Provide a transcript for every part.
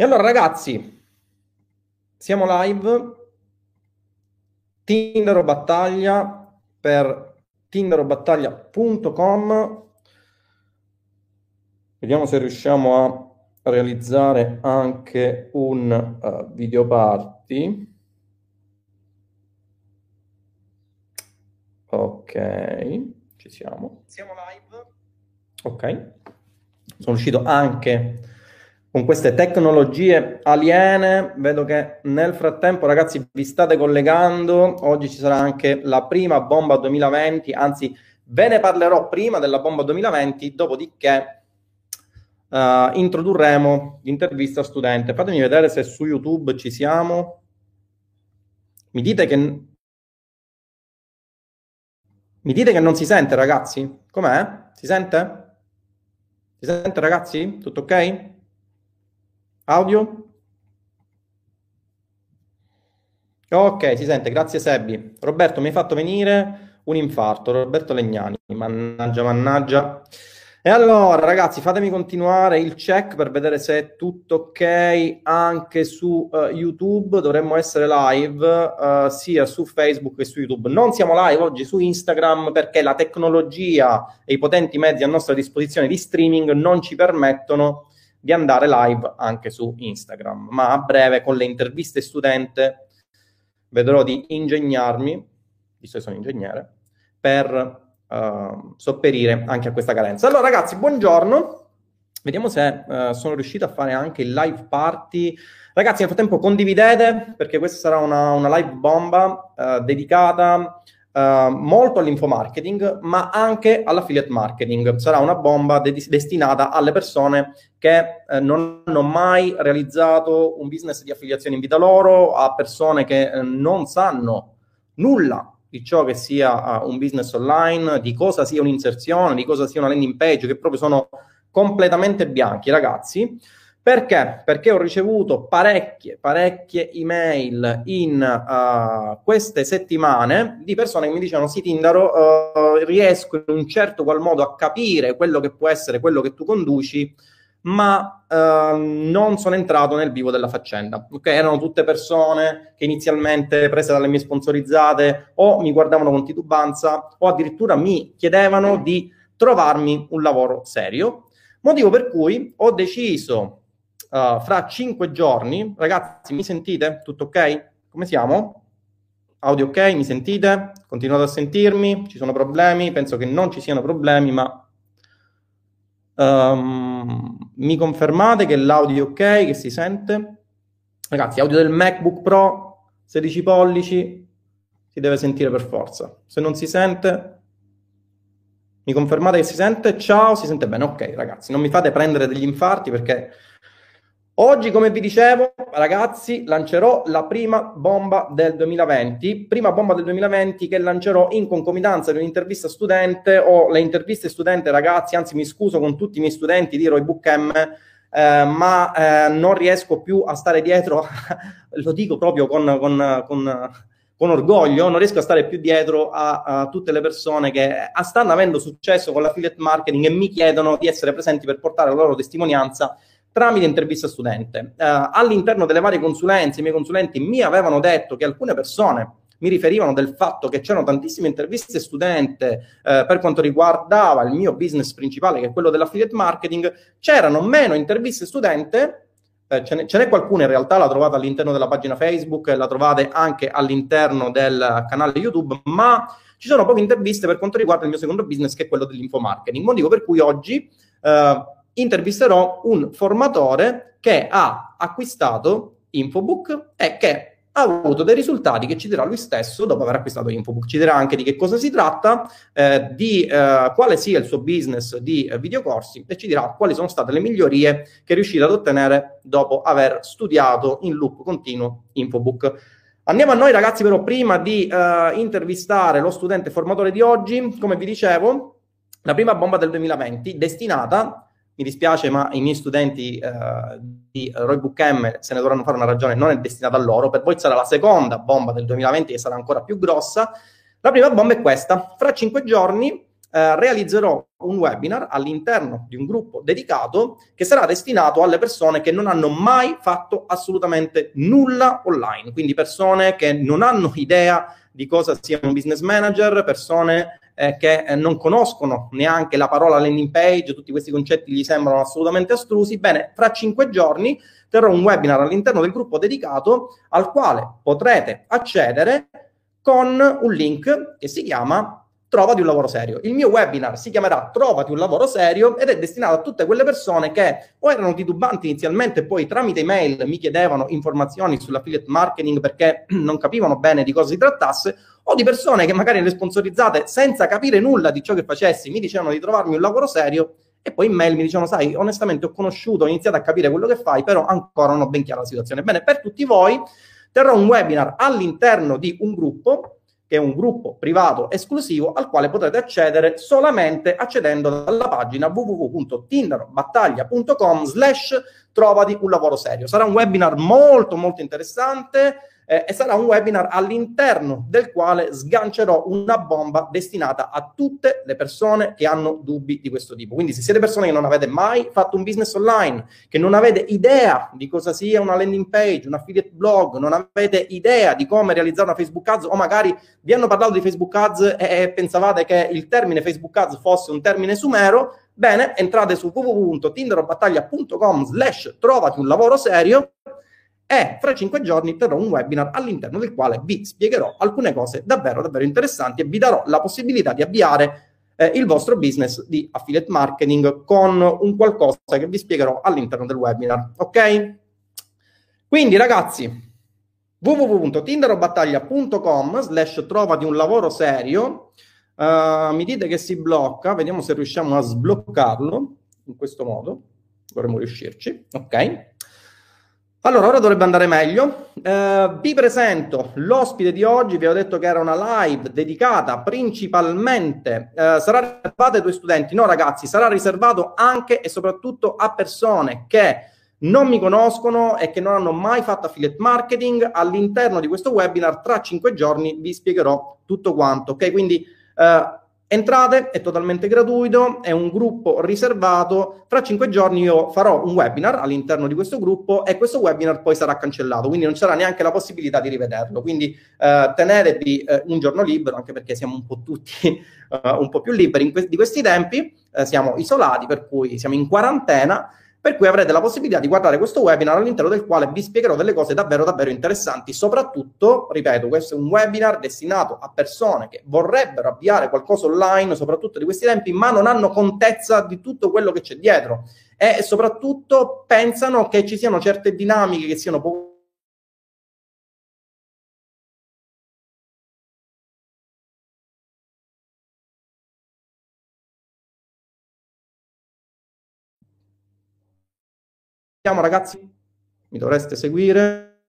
E allora ragazzi, siamo live, Tinder battaglia per tinderobattaglia.com. Vediamo se riusciamo a realizzare anche un uh, video party. Ok, ci siamo. Siamo live. Ok. Sono uscito anche con queste tecnologie aliene. Vedo che nel frattempo, ragazzi, vi state collegando. Oggi ci sarà anche la prima bomba 2020, anzi, ve ne parlerò prima della bomba 2020, dopodiché uh, introdurremo l'intervista studente. Fatemi vedere se su YouTube ci siamo. Mi dite che mi dite che non si sente, ragazzi? Com'è? Si sente? Si sente, ragazzi? Tutto ok? Audio? Ok, si sente, grazie Sebbi. Roberto, mi hai fatto venire un infarto, Roberto Legnani, mannaggia, mannaggia. E allora, ragazzi, fatemi continuare il check per vedere se è tutto ok anche su uh, YouTube. Dovremmo essere live uh, sia su Facebook che su YouTube. Non siamo live oggi su Instagram perché la tecnologia e i potenti mezzi a nostra disposizione di streaming non ci permettono di andare live anche su Instagram. Ma a breve, con le interviste studente, vedrò di ingegnarmi, visto che sono ingegnere, per uh, sopperire anche a questa carenza. Allora ragazzi, buongiorno. Vediamo se uh, sono riuscito a fare anche il live party. Ragazzi, nel frattempo condividete perché questa sarà una, una live bomba uh, dedicata Uh, molto all'infomarketing, ma anche all'affiliate marketing. Sarà una bomba de- destinata alle persone che uh, non hanno mai realizzato un business di affiliazione in vita loro, a persone che uh, non sanno nulla di ciò che sia uh, un business online, di cosa sia un'inserzione, di cosa sia una landing page, che proprio sono completamente bianchi, ragazzi. Perché? Perché ho ricevuto parecchie, parecchie email in uh, queste settimane di persone che mi dicevano sì Tindaro, uh, riesco in un certo qual modo a capire quello che può essere quello che tu conduci, ma uh, non sono entrato nel vivo della faccenda. Ok, erano tutte persone che inizialmente prese dalle mie sponsorizzate o mi guardavano con titubanza o addirittura mi chiedevano di trovarmi un lavoro serio. Motivo per cui ho deciso uh, fra cinque giorni, ragazzi, mi sentite? Tutto ok? Come siamo? Audio ok? Mi sentite? Continuate a sentirmi? Ci sono problemi? Penso che non ci siano problemi, ma Um, mi confermate che l'audio è ok, che si sente? Ragazzi, audio del MacBook Pro 16 pollici si deve sentire per forza. Se non si sente, mi confermate che si sente? Ciao, si sente bene. Ok, ragazzi, non mi fate prendere degli infarti perché Oggi, come vi dicevo, ragazzi, lancerò la prima bomba del 2020, prima bomba del 2020 che lancerò in concomitanza di un'intervista studente o le interviste studente, ragazzi, anzi mi scuso con tutti i miei studenti di Roy Book M, eh, ma eh, non riesco più a stare dietro, lo dico proprio con, con, con, con, orgoglio, non riesco a stare più dietro a, a tutte le persone che stanno avendo successo con l'affiliate marketing e mi chiedono di essere presenti per portare la loro testimonianza tramite intervista studente. Uh, all'interno delle varie consulenze, i miei consulenti mi avevano detto che alcune persone mi riferivano del fatto che c'erano tantissime interviste studente eh, per quanto riguardava il mio business principale, che è quello dell'affiliate marketing, c'erano meno interviste studente. Eh, ce, n'è, ce, n'è, qualcuna in realtà, la trovate all'interno della pagina Facebook, la trovate anche all'interno del canale YouTube, ma ci sono poche interviste per quanto riguarda il mio secondo business, che è quello dell'infomarketing. Motivo per cui oggi eh, intervisterò un formatore che ha acquistato Infobook e che ha avuto dei risultati che ci dirà lui stesso dopo aver acquistato Infobook. Ci dirà anche di che cosa si tratta, eh, di eh, quale sia il suo business di eh, videocorsi e ci dirà quali sono state le migliorie che è riuscito ad ottenere dopo aver studiato in loop continuo Infobook. Andiamo a noi ragazzi però prima di eh, intervistare lo studente formatore di oggi, come vi dicevo, la prima bomba del 2020 destinata mi dispiace, ma i miei studenti eh, di Roy Book M se ne dovranno fare una ragione, non è destinata a loro, per voi sarà la seconda bomba del 2020 che sarà ancora più grossa. La prima bomba è questa, fra cinque giorni eh, realizzerò un webinar all'interno di un gruppo dedicato che sarà destinato alle persone che non hanno mai fatto assolutamente nulla online, quindi persone che non hanno idea di cosa sia un business manager, persone eh, che eh, non conoscono neanche la parola landing page, tutti questi concetti gli sembrano assolutamente astrusi. Bene, fra cinque giorni terrò un webinar all'interno del gruppo dedicato al quale potrete accedere con un link che si chiama Trovati un lavoro serio. Il mio webinar si chiamerà Trovati un lavoro serio ed è destinato a tutte quelle persone che o erano titubanti inizialmente e poi tramite email mi chiedevano informazioni sull'affiliate marketing perché non capivano bene di cosa si trattasse o di persone che magari le sponsorizzate senza capire nulla di ciò che facessi mi dicevano di trovarmi un lavoro serio e poi in mail mi dicevano sai onestamente ho conosciuto, ho iniziato a capire quello che fai però ancora non ho ben chiara la situazione. Bene, per tutti voi terrò un webinar all'interno di un gruppo che è un gruppo privato esclusivo al quale potrete accedere solamente accedendo dalla pagina www.tinderbattaglia.com slash trovati un lavoro serio. Sarà un webinar molto molto interessante eh, e sarà un webinar all'interno del quale sgancerò una bomba destinata a tutte le persone che hanno dubbi di questo tipo. Quindi se siete persone che non avete mai fatto un business online, che non avete idea di cosa sia una landing page, un affiliate blog, non avete idea di come realizzare una Facebook Ads o magari vi hanno parlato di Facebook Ads e, e pensavate che il termine Facebook Ads fosse un termine sumero, bene, entrate su www.tinderobattaglia.com slash trovati un lavoro serio e fra cinque giorni terrò un webinar all'interno del quale vi spiegherò alcune cose davvero, davvero interessanti e vi darò la possibilità di avviare eh, il vostro business di affiliate marketing con un qualcosa che vi spiegherò all'interno del webinar. Ok? Quindi ragazzi, www.tinderobattaglia.com slash trovati un lavoro serio uh, mi dite che si blocca, vediamo se riusciamo a sbloccarlo in questo modo, dovremmo riuscirci, ok? Allora, ora dovrebbe andare meglio. Eh, vi presento l'ospite di oggi, vi ho detto che era una live dedicata principalmente, eh, sarà riservata ai tuoi studenti, no ragazzi, sarà riservato anche e soprattutto a persone che non mi conoscono e che non hanno mai fatto affiliate marketing. All'interno di questo webinar, tra cinque giorni, vi spiegherò tutto quanto, ok? Quindi eh, Entrate, è totalmente gratuito, è un gruppo riservato. Fra cinque giorni io farò un webinar all'interno di questo gruppo e questo webinar poi sarà cancellato, quindi non c'era neanche la possibilità di rivederlo. Quindi eh, tenetevi eh, un giorno libero, anche perché siamo un po' tutti eh, un po' più liberi que- di questi tempi, eh, siamo isolati, per cui siamo in quarantena per cui avrete la possibilità di guardare questo webinar all'interno del quale vi spiegherò delle cose davvero davvero interessanti. Soprattutto, ripeto, questo è un webinar destinato a persone che vorrebbero avviare qualcosa online, soprattutto di questi tempi, ma non hanno contezza di tutto quello che c'è dietro e soprattutto pensano che ci siano certe dinamiche che siano poco siamo ragazzi? Mi dovreste seguire?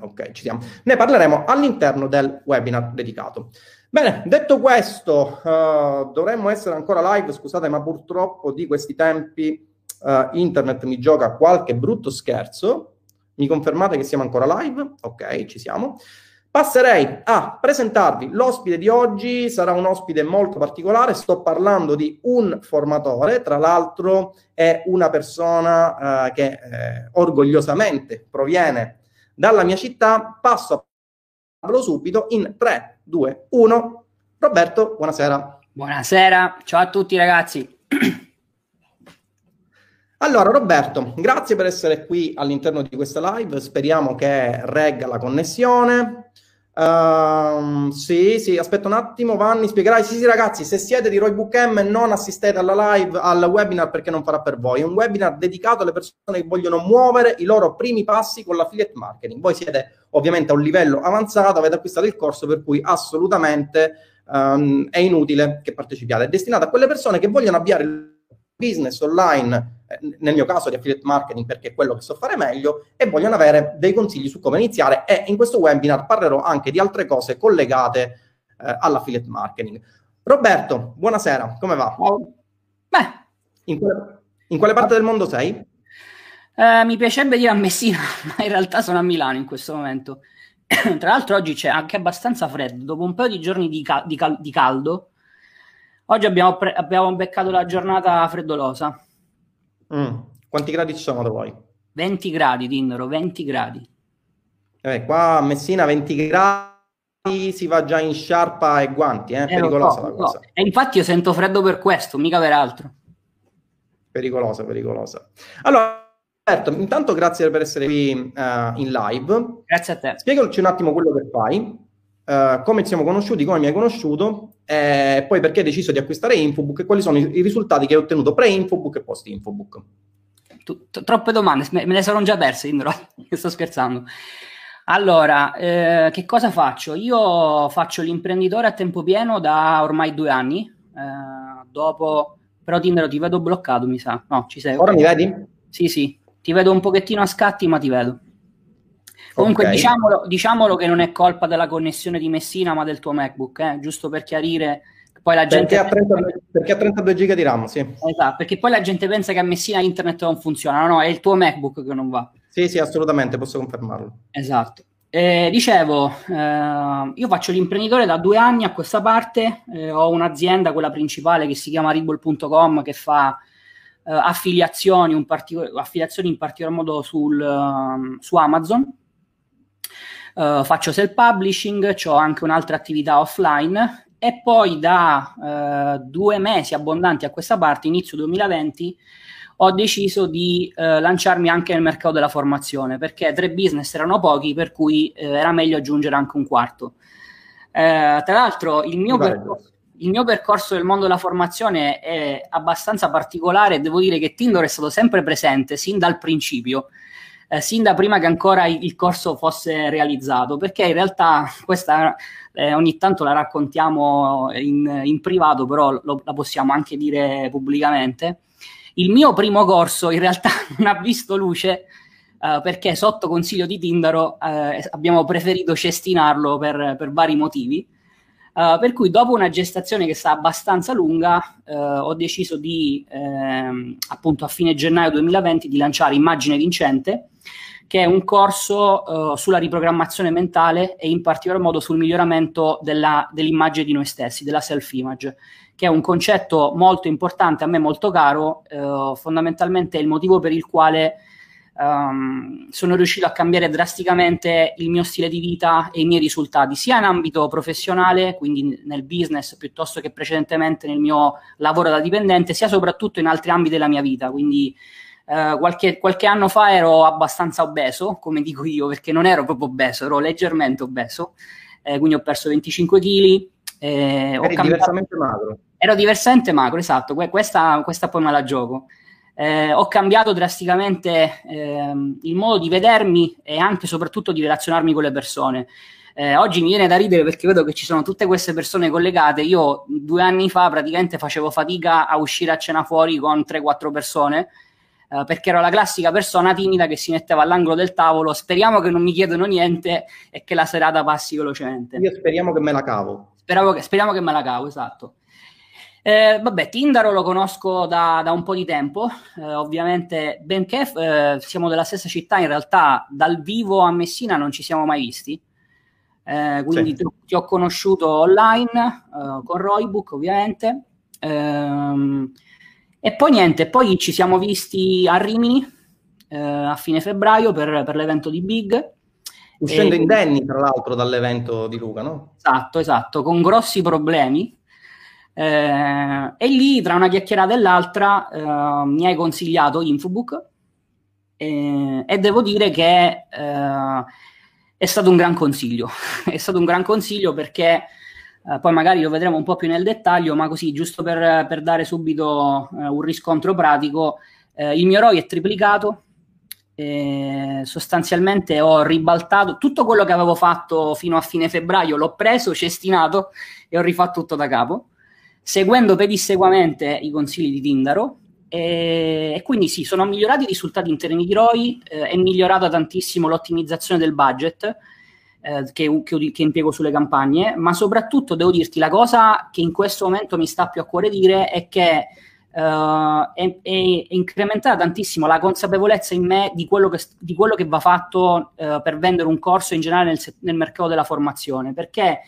Ok, ci siamo. Ne parleremo all'interno del webinar dedicato. Bene, detto questo, uh, dovremmo essere ancora live, scusate, ma purtroppo di questi tempi uh, internet mi gioca qualche brutto scherzo. Mi confermate che siamo ancora live? Ok, ci siamo. Passerei a presentarvi l'ospite di oggi, sarà un ospite molto particolare, sto parlando di un formatore, tra l'altro è una persona eh, che eh, orgogliosamente proviene dalla mia città, passo a parlarlo subito in 3, 2, 1. Roberto, buonasera. Buonasera, ciao a tutti ragazzi. Allora, Roberto, grazie per essere qui all'interno di questa live. Speriamo che regga la connessione. Uh, sì, sì, aspetta un attimo, Vanni, spiegherai. Sì, sì, ragazzi, se siete di Roybook M non assistete alla live, al webinar perché non farà per voi. È un webinar dedicato alle persone che vogliono muovere i loro primi passi con l'affiliate marketing. Voi siete ovviamente a un livello avanzato, avete acquistato il corso, per cui assolutamente um, è inutile che partecipiate. È destinato a quelle persone che vogliono avviare il business online, nel mio caso di affiliate marketing perché è quello che so fare meglio, e vogliono avere dei consigli su come iniziare e in questo webinar parlerò anche di altre cose collegate eh, all'affiliate marketing. Roberto, buonasera, come va? Beh. In quale, in quale parte del mondo sei? Eh, mi piacerebbe dire a Messina, ma in realtà sono a Milano in questo momento. Tra l'altro oggi c'è anche abbastanza freddo, dopo un paio di giorni di, cal- di, cal- di caldo, Oggi abbiamo, pre- abbiamo beccato la giornata freddolosa. Mm. Quanti gradi ci sono da voi? 20 gradi, Tindaro, 20 gradi. Eh, qua a Messina 20 gradi si va già in sciarpa e guanti, eh? pericolosa so, la cosa. E infatti io sento freddo per questo, mica per altro. Pericolosa, pericolosa. Allora, Alberto, intanto grazie per essere qui uh, in live. Grazie a te. Spiegaci un attimo quello che fai, uh, come ci siamo conosciuti, come mi hai conosciuto, e poi perché hai deciso di acquistare Infobook e quali sono i, i risultati che hai ottenuto pre-Infobook e post-Infobook. troppe domande, me, me le sono già perse, Indro, sto scherzando. Allora, eh, che cosa faccio? Io faccio l'imprenditore a tempo pieno da ormai due anni, eh, dopo... Però Tinder ti vedo bloccato, mi sa. No, ci sei. Ora mi vedi? Sì, sì. Ti vedo un pochettino a scatti, ma ti vedo. Comunque okay. diciamolo, diciamolo, che non è colpa della connessione di Messina, ma del tuo MacBook, eh? giusto per chiarire. Poi la gente perché, ha 32, perché ha 32 giga di RAM, sì. Esatto, perché poi la gente pensa che a Messina internet non funziona, no, no, è il tuo MacBook che non va. Sì, sì, assolutamente, posso confermarlo. Esatto. Eh, dicevo, eh, io faccio l'imprenditore da due anni a questa parte, eh, ho un'azienda, quella principale, che si chiama Ribble.com, che fa uh, affiliazioni, un partic- affiliazioni in particolar modo sul, uh, su Amazon. Uh, faccio self-publishing, ho anche un'altra attività offline e poi da due mesi abbondanti a questa parte, inizio 2020, ho deciso di eh, lanciarmi anche nel mercato della formazione perché tre business erano pochi, per cui era meglio aggiungere anche un quarto. Tra l'altro, il mio, percorso, il mio percorso nel mondo della formazione è abbastanza particolare. Devo dire che Tinder è stato sempre presente sin dal principio, eh, sin da prima che ancora il corso fosse realizzato, perché in realtà questa eh, ogni tanto la raccontiamo in, in privato, però lo, la possiamo anche dire pubblicamente. Il mio primo corso in realtà non ha visto luce. Uh, perché sotto consiglio di Tindaro uh, abbiamo preferito cestinarlo per, per vari motivi. Uh, per cui dopo una gestazione che sta abbastanza lunga uh, ho deciso di ehm, appunto a fine gennaio 2020 di lanciare Immagine Vincente che è un corso uh, sulla riprogrammazione mentale e in particolar modo sul miglioramento della, dell'immagine di noi stessi, della self-image, che è un concetto molto importante, a me molto caro, fondamentalmente è il motivo per il quale um, sono riuscito a cambiare drasticamente il mio stile di vita e i miei risultati, sia in ambito professionale, quindi nel business piuttosto che precedentemente nel mio lavoro da dipendente, sia soprattutto in altri ambiti della mia vita. Quindi uh, qualche, qualche, anno fa ero abbastanza obeso, come dico io, perché non ero proprio obeso, ero leggermente obeso, eh, quindi ho perso 25 kg. Eh, Eri cambiato... diversamente magro. Ero diversamente magro, esatto, questa, questa poi me la gioco eh, ho cambiato drasticamente eh, il modo di vedermi e anche e soprattutto di relazionarmi con le persone. Eh, oggi mi viene da ridere perché vedo che ci sono tutte queste persone collegate. Io due anni fa praticamente facevo fatica a uscire a cena fuori con 3-4 persone eh, perché ero la classica persona timida che si metteva all'angolo del tavolo. Speriamo che non mi chiedono niente e che la serata passi velocemente. Io speriamo che me la cavo. Che, speriamo che me la cavo, esatto. Eh, vabbè, Tindaro lo conosco da, da un po' di tempo, eh, ovviamente, benché eh, siamo della stessa città, in realtà dal vivo a Messina non ci siamo mai visti. Eh, quindi sì. ti, ti, ho conosciuto online eh, con Roybook, ovviamente. Ehm, e poi niente, poi ci siamo visti a Rimini eh, a fine febbraio per, per l'evento di Big. Uscendo e, indenni, tra l'altro, dall'evento di Luca, no? Esatto, esatto, con grossi problemi eh, e lì, tra una chiacchierata e l'altra, eh, mi hai consigliato Infobook eh, e devo dire che eh, è stato un gran consiglio. è stato un gran consiglio perché eh, poi magari lo vedremo un po' più nel dettaglio, ma così, giusto per, per dare subito eh, un riscontro pratico, il mio ROI è triplicato. sostanzialmente ho ribaltato tutto quello che avevo fatto fino a fine febbraio, l'ho preso, cestinato e ho rifatto tutto da capo seguendo pedissequamente i consigli di Tindaro. E, e quindi sì, sono migliorati i risultati in termini di ROI, eh, è migliorata tantissimo l'ottimizzazione del budget eh, che, che, che, impiego sulle campagne, ma soprattutto devo dirti la cosa che in questo momento mi sta più a cuore dire è che Uh, è, è, incrementata tantissimo la consapevolezza in me di quello che, di quello che va fatto uh, per vendere un corso in generale nel, nel, mercato della formazione, perché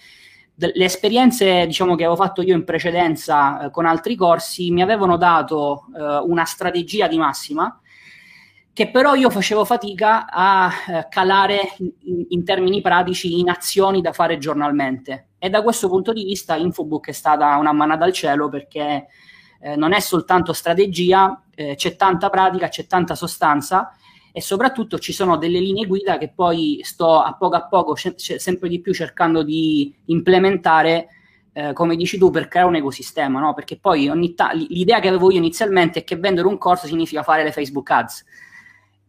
le esperienze diciamo, che avevo fatto io in precedenza eh, con altri corsi mi avevano dato eh, una strategia di massima che però io facevo fatica a eh, calare in, in, termini pratici in azioni da fare giornalmente. E da questo punto di vista Infobook è stata una manata al cielo perché eh, non è soltanto strategia, eh, c'è tanta pratica, c'è tanta sostanza e soprattutto ci sono delle linee guida che poi sto a poco a poco c- sempre di più cercando di implementare eh, come dici tu per creare un ecosistema no? perché poi ta- l'idea che avevo io inizialmente è che vendere un corso significa fare le Facebook ads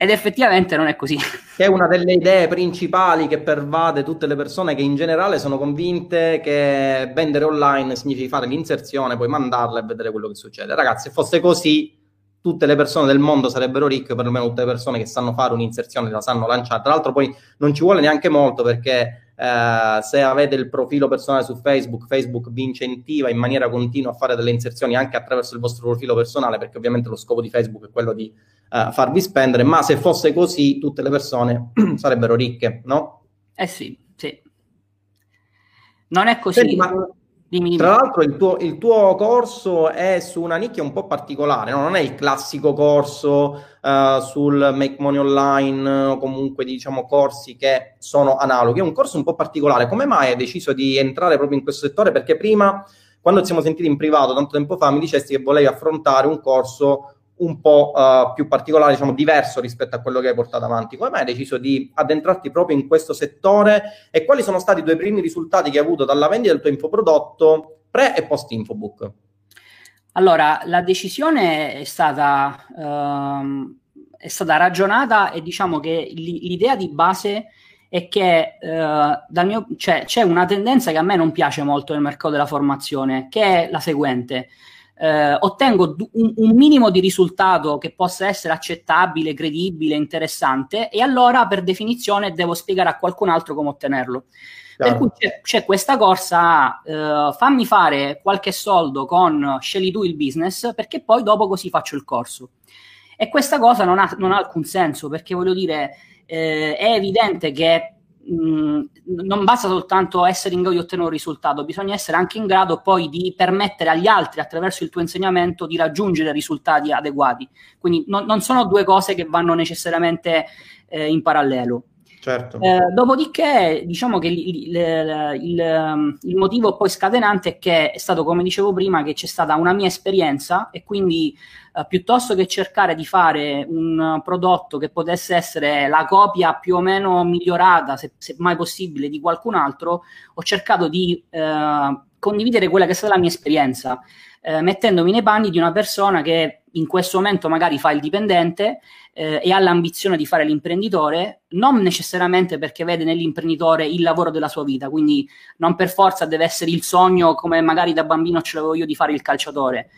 ed effettivamente non è così. È una delle idee principali che pervade tutte le persone che in generale sono convinte che vendere online significa fare l'inserzione, poi mandarla e vedere quello che succede. Ragazzi, se fosse così, tutte le persone del mondo sarebbero ricche, perlomeno tutte le persone che sanno fare un'inserzione la sanno lanciare. Tra l'altro poi non ci vuole neanche molto perché eh, se avete il profilo personale su Facebook, Facebook vi incentiva in maniera continua a fare delle inserzioni anche attraverso il vostro profilo personale, perché ovviamente lo scopo di Facebook è quello di uh, farvi spendere, ma se fosse così tutte le persone sarebbero ricche, no? Eh sì, sì. Non è così. Senti, ma, dimmi, dimmi. Tra l'altro il tuo, il tuo, corso è su una nicchia un po' particolare, no? non è il classico corso uh, sul Make Money Online o comunque diciamo corsi che sono analoghi, è un corso un po' particolare. Come mai hai deciso di entrare proprio in questo settore? Perché prima, quando ci siamo sentiti in privato tanto tempo fa, mi dicesti che volevi affrontare un corso un po' uh, più particolare, diciamo diverso rispetto a quello che hai portato avanti. Come mai hai deciso di addentrarti proprio in questo settore e quali sono stati i tuoi primi risultati che hai avuto dalla vendita del tuo infoprodotto pre e post infobook? Allora, la decisione è stata, uh, è stata ragionata e diciamo che l'idea di base è che dal mio, cioè, c'è una tendenza che a me non piace molto nel mercato della formazione, che è la seguente eh, ottengo un, un, minimo di risultato che possa essere accettabile, credibile, interessante e allora per definizione devo spiegare a qualcun altro come ottenerlo. Chiaro. Per cui c'è, c'è questa corsa, eh, fammi fare qualche soldo con scegli tu il business perché poi dopo così faccio il corso. E questa cosa non ha, non ha alcun senso perché voglio dire, eh, è evidente che non basta soltanto essere in grado di ottenere un risultato, bisogna essere anche in grado poi di permettere agli altri, attraverso il tuo insegnamento, di raggiungere risultati adeguati. Quindi no, non sono due cose che vanno necessariamente eh, in parallelo. Certo. Eh, dopodiché, diciamo che il, il, il, il, motivo poi scatenante è che è stato, come dicevo prima, che c'è stata una mia esperienza e quindi eh, piuttosto che cercare di fare un prodotto che potesse essere la copia più o meno migliorata, se, se mai possibile, di qualcun altro, ho cercato di eh, condividere quella che è stata la mia esperienza, eh, mettendomi nei panni di una persona che in questo momento magari fa il dipendente eh, e ha l'ambizione di fare l'imprenditore, non necessariamente perché vede nell'imprenditore il lavoro della sua vita, quindi non per forza deve essere il sogno come magari da bambino ce l'avevo io di fare il calciatore.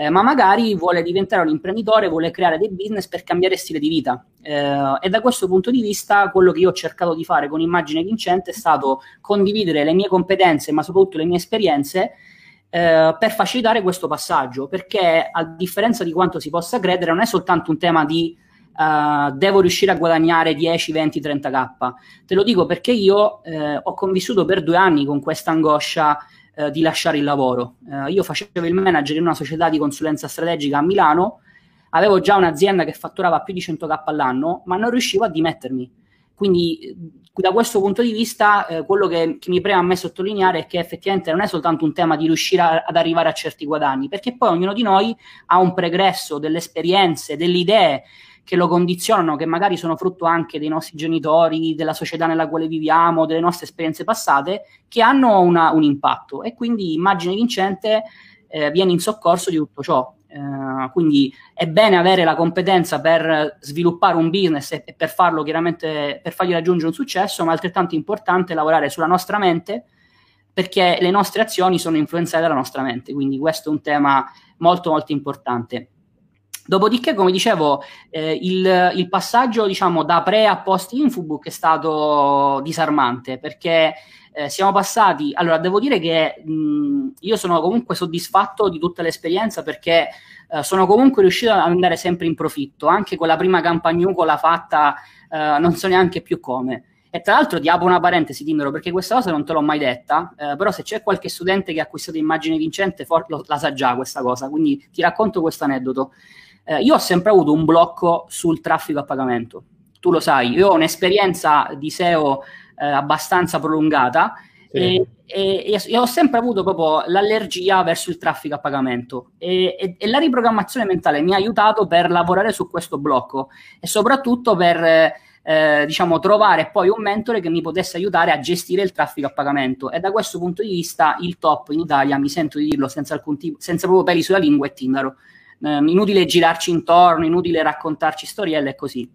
Eh, ma magari vuole diventare un imprenditore, vuole creare dei business per cambiare stile di vita. Eh, e da questo punto di vista, quello che io ho cercato di fare con Immagine Vincente è stato condividere le mie competenze, ma soprattutto le mie esperienze eh, per facilitare questo passaggio, perché a differenza di quanto si possa credere, non è soltanto un tema di uh, devo riuscire a guadagnare 10, 20, 30k. Te lo dico perché io eh, ho convissuto per due anni con questa angoscia uh, di lasciare il lavoro. Uh, io facevo il manager in una società di consulenza strategica a Milano, avevo già un'azienda che fatturava più di 100k all'anno, ma non riuscivo a dimettermi. Quindi da questo punto di vista eh, quello che, che, mi preme a me sottolineare è che effettivamente non è soltanto un tema di riuscire a, ad arrivare a certi guadagni, perché poi ognuno di noi ha un pregresso, delle esperienze, delle idee che lo condizionano, che magari sono frutto anche dei nostri genitori, della società nella quale viviamo, delle nostre esperienze passate, che hanno una, un impatto. E quindi immagine vincente eh, viene in soccorso di tutto ciò. Uh, quindi è bene avere la competenza per sviluppare un business e, e, per farlo chiaramente per fargli raggiungere un successo, ma altrettanto importante lavorare sulla nostra mente perché le nostre azioni sono influenzate dalla nostra mente. Quindi questo è un tema molto molto importante. Dopodiché, come dicevo, eh, il, il, passaggio diciamo, da pre a post Infobook è stato disarmante perché eh, siamo passati. Allora, devo dire che mh, io sono comunque soddisfatto di tutta l'esperienza perché eh, sono comunque riuscito ad andare sempre in profitto, anche con la prima campagnucola fatta, eh, non so neanche più come. E tra l'altro ti apro una parentesi, Tinder, perché questa cosa non te l'ho mai detta, eh, però se c'è qualche studente che ha acquistato immagine vincente, for- lo, la sa già questa cosa, quindi ti racconto questo aneddoto. Eh, io ho sempre avuto un blocco sul traffico a pagamento, tu lo sai, io ho un'esperienza di SEO eh, abbastanza prolungata sì. e, e, e, ho sempre avuto proprio l'allergia verso il traffico a pagamento e, e, la riprogrammazione mentale mi ha aiutato per lavorare su questo blocco e soprattutto per eh, diciamo, trovare poi un mentore che mi potesse aiutare a gestire il traffico a pagamento. E da questo punto di vista il top in Italia, mi sento di dirlo senza, alcun tipo, senza proprio peli sulla lingua, è Tindaro. Eh, inutile girarci intorno, inutile raccontarci storielle e così.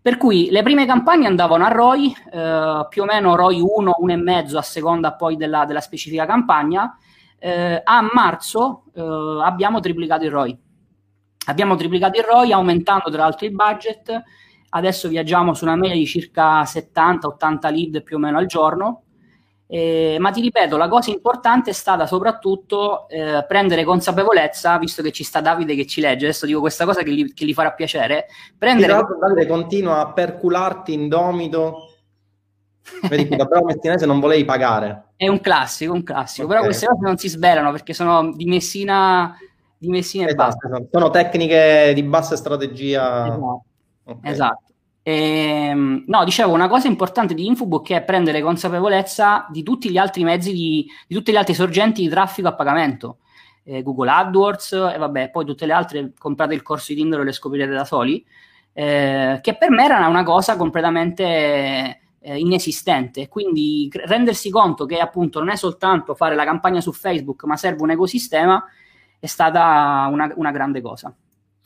Per cui le prime campagne andavano a ROI, eh, più o meno ROI 1, 1,5 a seconda poi della, della specifica campagna. Eh, a marzo eh, abbiamo triplicato il ROI. Abbiamo triplicato il ROI aumentando tra l'altro il budget adesso viaggiamo su una media di circa 70-80 lead più o meno al giorno. Eh, ma ti ripeto, la cosa importante è stata soprattutto eh, prendere consapevolezza, visto che ci sta Davide che ci legge, adesso dico questa cosa che gli, che gli farà piacere. Prendere... Sì, Davide continua a percularti indomito. Vedi che da bravo messinese non volevi pagare. È un classico, un classico, okay. però queste cose non si svelano perché sono di Messina, di Messina esatto, e basta. Sono tecniche di bassa strategia. Esatto. Okay. Esatto. Ehm, no, dicevo, una cosa importante di Infobook è prendere consapevolezza di tutti gli altri mezzi, di, di tutte le altre sorgenti di traffico a pagamento. Eh, Google AdWords e vabbè, poi tutte le altre, comprate il corso di Tinder e le scoprirete da soli, eh, che per me era una cosa completamente eh, inesistente. Quindi rendersi conto che appunto non è soltanto fare la campagna su Facebook, ma serve un ecosistema, è stata una, una grande cosa.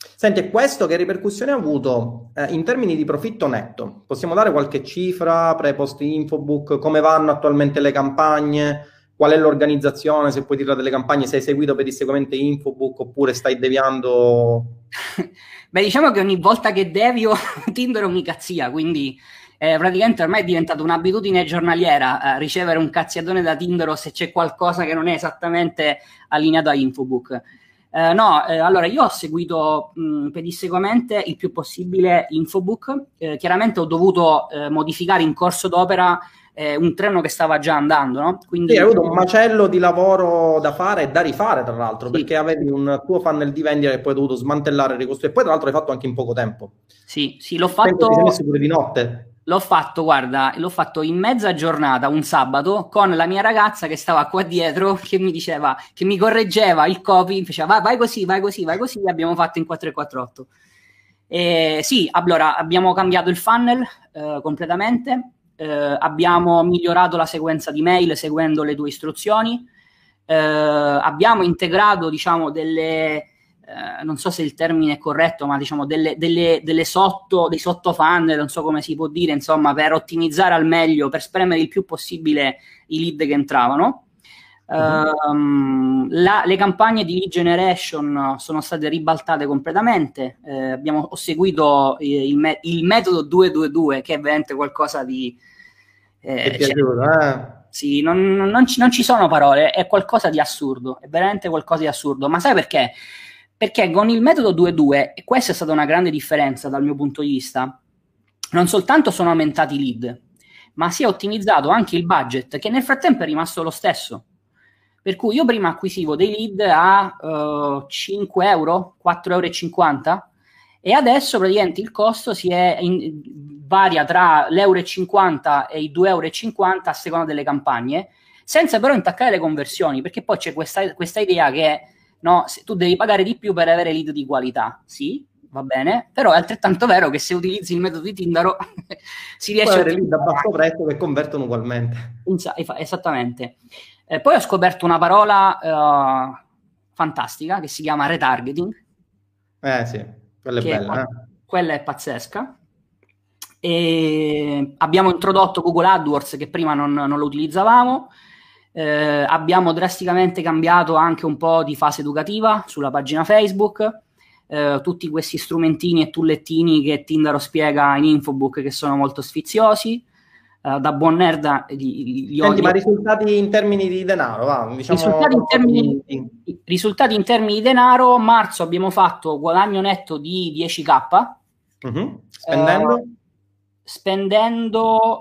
Senti, questo che ripercussione ha avuto eh, in termini di profitto netto? Possiamo dare qualche cifra, pre-post infobook, come vanno attualmente le campagne? Qual è l'organizzazione, se puoi dire delle campagne, se hai seguito pedissequamente infobook oppure stai deviando? Beh, diciamo che ogni volta che devio Tinder è un'icazzia, quindi eh, praticamente ormai è diventata un'abitudine giornaliera eh, ricevere un cazziatone da Tinder o se c'è qualcosa che non è esattamente allineato a infobook. Eh, no, eh, allora io ho seguito mh, pedissequamente il più possibile Infobook. Eh, chiaramente ho dovuto eh, modificare in corso d'opera eh, un treno che stava già andando, no? Quindi sì, hai avuto un macello di lavoro da fare e da rifare, tra l'altro, sì. perché avevi un tuo funnel di vendita che poi hai dovuto smantellare e ricostruire. E poi, tra l'altro, hai fatto anche in poco tempo. Sì, sì, l'ho fatto. Ti sei messo pure di notte. L'ho fatto, guarda, l'ho fatto in mezza giornata, un sabato, con la mia ragazza che stava qua dietro, che mi diceva, che mi correggeva il copy, faceva vai, vai così, vai così, vai così, abbiamo fatto in 448. E, sì, allora, abbiamo cambiato il funnel eh, completamente, eh, abbiamo migliorato la sequenza di mail seguendo le tue istruzioni, eh, abbiamo integrato, diciamo, delle eh, non so se il termine è corretto, ma diciamo delle, delle, delle sotto, dei sottofunnel, non so come si può dire, insomma, per ottimizzare al meglio, per spremere il più possibile i lead che entravano. Uh-huh. Um, la, le campagne di lead generation sono state ribaltate completamente. Eh, abbiamo, ho seguito il, me- il, metodo 222, che è veramente qualcosa di. Eh, piaciuto, cioè, eh? Sì, non, non, ci, non, ci, sono parole, è qualcosa di assurdo, è veramente qualcosa di assurdo. Ma sai perché? Perché con il metodo 2-2, e questa è stata una grande differenza dal mio punto di vista, non soltanto sono aumentati i lead, ma si è ottimizzato anche il budget, che nel frattempo è rimasto lo stesso. Per cui io prima acquisivo dei lead a uh, 5 euro, 4,50 euro, e adesso praticamente il costo si è in, varia tra l'euro e 50 e i 2,50 euro a seconda delle campagne, senza però intaccare le conversioni, perché poi c'è questa, questa idea che no? Se tu devi pagare di più per avere lead di qualità, sì, va bene, però è altrettanto vero che se utilizzi il metodo di Tindaro si riesce a avere lead a basso prezzo che convertono ugualmente. Esattamente. Eh, poi ho scoperto una parola uh, fantastica che si chiama retargeting. Eh sì, quella è bella. È, eh. Quella è pazzesca. E abbiamo introdotto Google AdWords che prima non, non lo utilizzavamo eh, abbiamo drasticamente cambiato anche un po' di fase educativa sulla pagina Facebook. Eh, tutti questi strumentini e tullettini che Tindaro spiega in Infobook che sono molto sfiziosi. Uh, da buon nerd gli, gli Senti, ma risultati in termini di denaro va, diciamo risultati, in termini, di... risultati, in termini, di denaro marzo abbiamo fatto guadagno netto di 10k uh-huh. spendendo uh, spendendo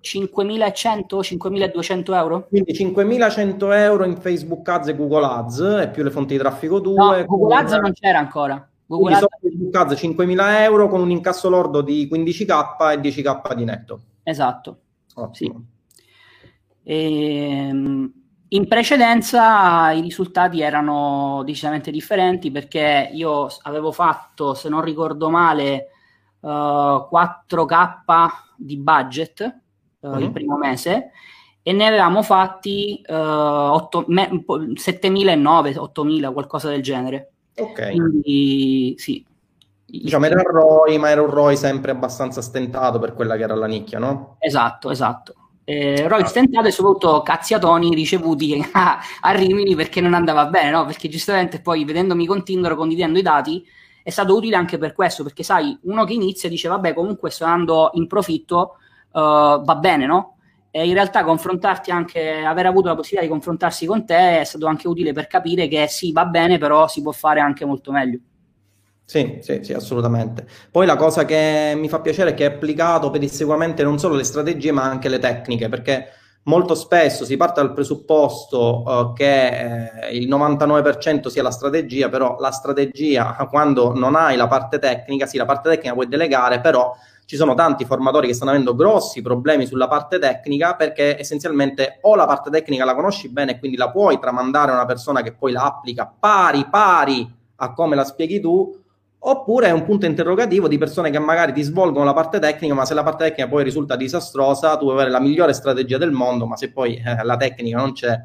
uh, 5.100, 5.200 euro. Quindi 5.100 euro in Facebook Ads e Google Ads e più le fonti di traffico tue. No, Google Ads non c'era ancora. Google Ads... Facebook Ads 5.000 euro con un incasso lordo di 15k e 10k di netto. Esatto. Ottimo. Sì. E, ehm, in precedenza i risultati erano decisamente differenti perché io avevo fatto, se non ricordo male, uh, eh, 4K di budget uh, mm-hmm. il primo mese e ne avevamo fatti uh, 8, me, 7.000 8.000, qualcosa del genere. Ok. Quindi sì. Diciamo era un ROI, ma era un ROI sempre abbastanza stentato per quella che era la nicchia, no? Esatto, esatto eh, ROI stentato e soprattutto cazziatoni ricevuti a, a, Rimini perché non andava bene, no? Perché giustamente poi vedendomi con Tinder, condividendo i dati, è stato utile anche per questo, perché sai, uno che inizia dice vabbè comunque sto andando in profitto, uh, va bene, no? E in realtà confrontarti anche, aver avuto la possibilità di confrontarsi con te è stato anche utile per capire che sì, va bene, però si può fare anche molto meglio. Sì, sì, sì, assolutamente. Poi la cosa che mi fa piacere è che è applicato pedissequamente non solo le strategie ma anche le tecniche, perché molto spesso si parte dal presupposto uh, che eh, il 99% sia la strategia, però la strategia quando non hai la parte tecnica, sì, la parte tecnica puoi delegare, però ci sono tanti formatori che stanno avendo grossi problemi sulla parte tecnica perché essenzialmente o la parte tecnica la conosci bene e quindi la puoi tramandare a una persona che poi la applica pari pari a come la spieghi tu, Oppure è un punto interrogativo di persone che magari ti svolgono la parte tecnica, ma se la parte tecnica poi risulta disastrosa, tu puoi avere la migliore strategia del mondo, ma se poi eh, la tecnica non c'è,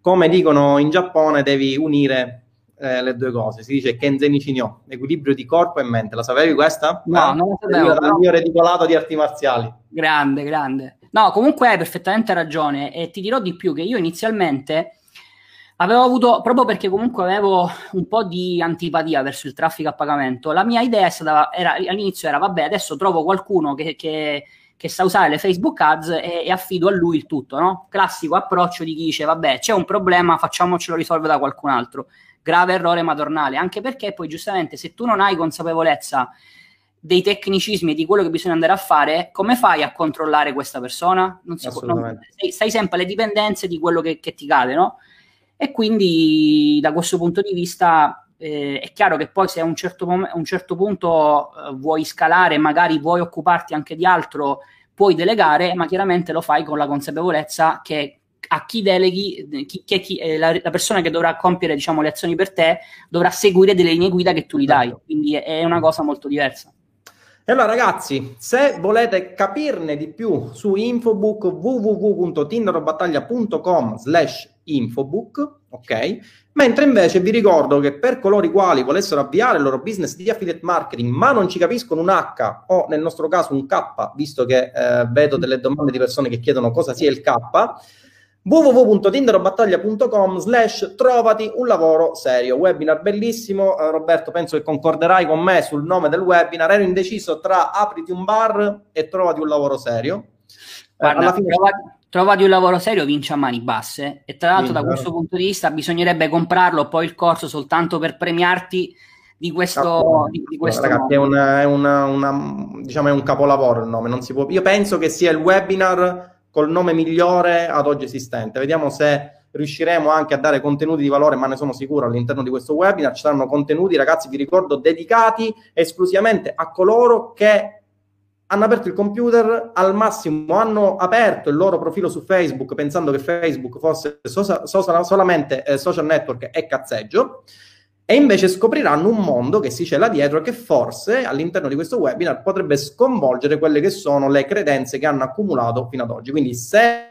come dicono in Giappone, devi unire eh, le due cose. Si dice Kenzen Shinyo, equilibrio di corpo e mente. La sapevi questa? No, eh? non la sapevo. Dal mio reticolato di arti marziali. Grande, grande. No, comunque hai perfettamente ragione e ti dirò di più che io inizialmente Avevo avuto, proprio perché comunque avevo un po' di antipatia verso il traffico a pagamento, la mia idea stata, era, all'inizio era, vabbè, adesso trovo qualcuno che, che, che sa usare le Facebook Ads e, e, affido a lui il tutto, no? Classico approccio di chi dice, vabbè, c'è un problema, facciamocelo risolvere da qualcun altro. Grave errore madornale, anche perché poi giustamente se tu non hai consapevolezza dei tecnicismi e di quello che bisogna andare a fare, come fai a controllare questa persona? Non si può, non, stai, stai, sempre alle dipendenze di quello che, che ti cade, no? E quindi da questo punto di vista eh, è chiaro che poi se a un certo, mom- a un certo punto eh, vuoi scalare, magari vuoi occuparti anche di altro, puoi delegare, ma chiaramente lo fai con la consapevolezza che a chi deleghi, chi, chi, chi, eh, la, la, persona che dovrà compiere diciamo, le azioni per te dovrà seguire delle linee guida che tu gli dai, certo. quindi è, una cosa molto diversa. E allora ragazzi, se volete capirne di più su Infobook www.tinderbattaglia.com slash infobook, ok? Mentre invece vi ricordo che per coloro i quali volessero avviare il loro business di affiliate marketing ma non ci capiscono un H o nel nostro caso un K, visto che eh, vedo delle domande di persone che chiedono cosa sia il K, www.tinderobattaglia.com slash trovati un lavoro serio. Webinar bellissimo. Uh, Roberto penso che concorderai con me sul nome del webinar. Ero indeciso tra apriti un bar e trovati un lavoro serio. Guarda, fine... trovati, trovati, un lavoro serio vince a mani basse. E tra l'altro Vinta. da questo punto di vista bisognerebbe comprarlo poi il corso soltanto per premiarti di questo, no, di, di questo ragazzi, è, una, è, una, una, diciamo, è un capolavoro il nome non si può... io penso che sia il webinar col nome migliore ad oggi esistente. Vediamo se riusciremo anche a dare contenuti di valore, ma ne sono sicuro all'interno di questo webinar ci saranno contenuti, ragazzi, vi ricordo, dedicati esclusivamente a coloro che hanno aperto il computer, al massimo hanno aperto il loro profilo su Facebook pensando che Facebook fosse so- so- solamente eh, social network e cazzeggio e invece scopriranno un mondo che si cela dietro e che forse all'interno di questo webinar potrebbe sconvolgere quelle che sono le credenze che hanno accumulato fino ad oggi. Quindi se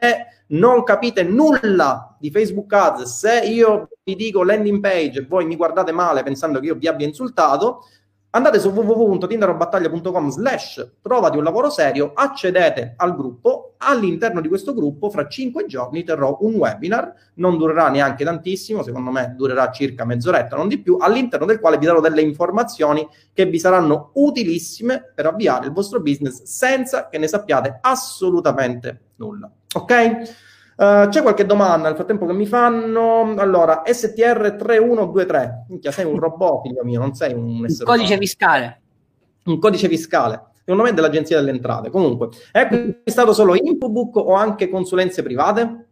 non capite nulla di Facebook Ads, se io vi dico landing page e voi mi guardate male pensando che io vi abbia insultato, andate su www.tinderobattaglia.com slash trovati un lavoro serio, accedete al gruppo, all'interno di questo gruppo fra cinque giorni terrò un webinar, non durerà neanche tantissimo, secondo me durerà circa mezz'oretta, non di più, all'interno del quale vi darò delle informazioni che vi saranno utilissime per avviare il vostro business senza che ne sappiate assolutamente nulla. Ok? Uh, c'è qualche domanda nel frattempo che mi fanno? Allora, STR3123. Minchia, sei un robot, figlio mio, non sei un essere Un codice umano. fiscale. Un codice fiscale. secondo me è dell'Agenzia delle Entrate. Comunque, hai acquistato solo Infobook o anche consulenze private?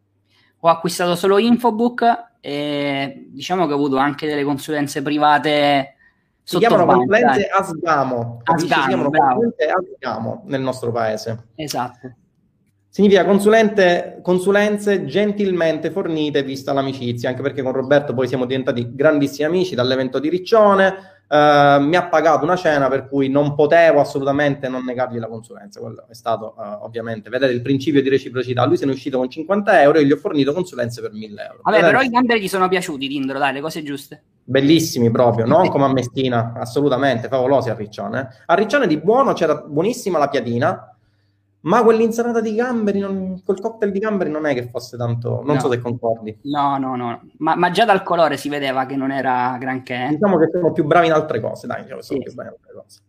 Ho acquistato solo Infobook e diciamo che ho avuto anche delle consulenze private si chiamano consulenze Asgamo, Asgamo, si chiamano consulenze Asgamo nel nostro paese. Esatto. Significa consulenze gentilmente fornite vista l'amicizia, anche perché con Roberto poi siamo diventati grandissimi amici dall'evento di Riccione, Uh, mi ha pagato una cena per cui non potevo assolutamente non negargli la consulenza. Quello è stato uh, ovviamente, vedete il principio di reciprocità. Lui se ne è uscito con 50 euro e gli ho fornito consulenze per 1000 euro. Vabbè, vedete? però i gamberi gli sono piaciuti, Tindro, dai, le cose giuste. Bellissimi proprio, non come a Messina, assolutamente, favolosi a Riccione. A Riccione di buono c'era buonissima la piadina, ma quell'insalata di gamberi, non, quel cocktail di gamberi non è che fosse tanto. Non no. so se concordi. No, no, no. Ma, ma, già dal colore si vedeva che non era granché. Diciamo che sono più bravi in altre cose, dai, diciamo sì. più bravi in altre cose.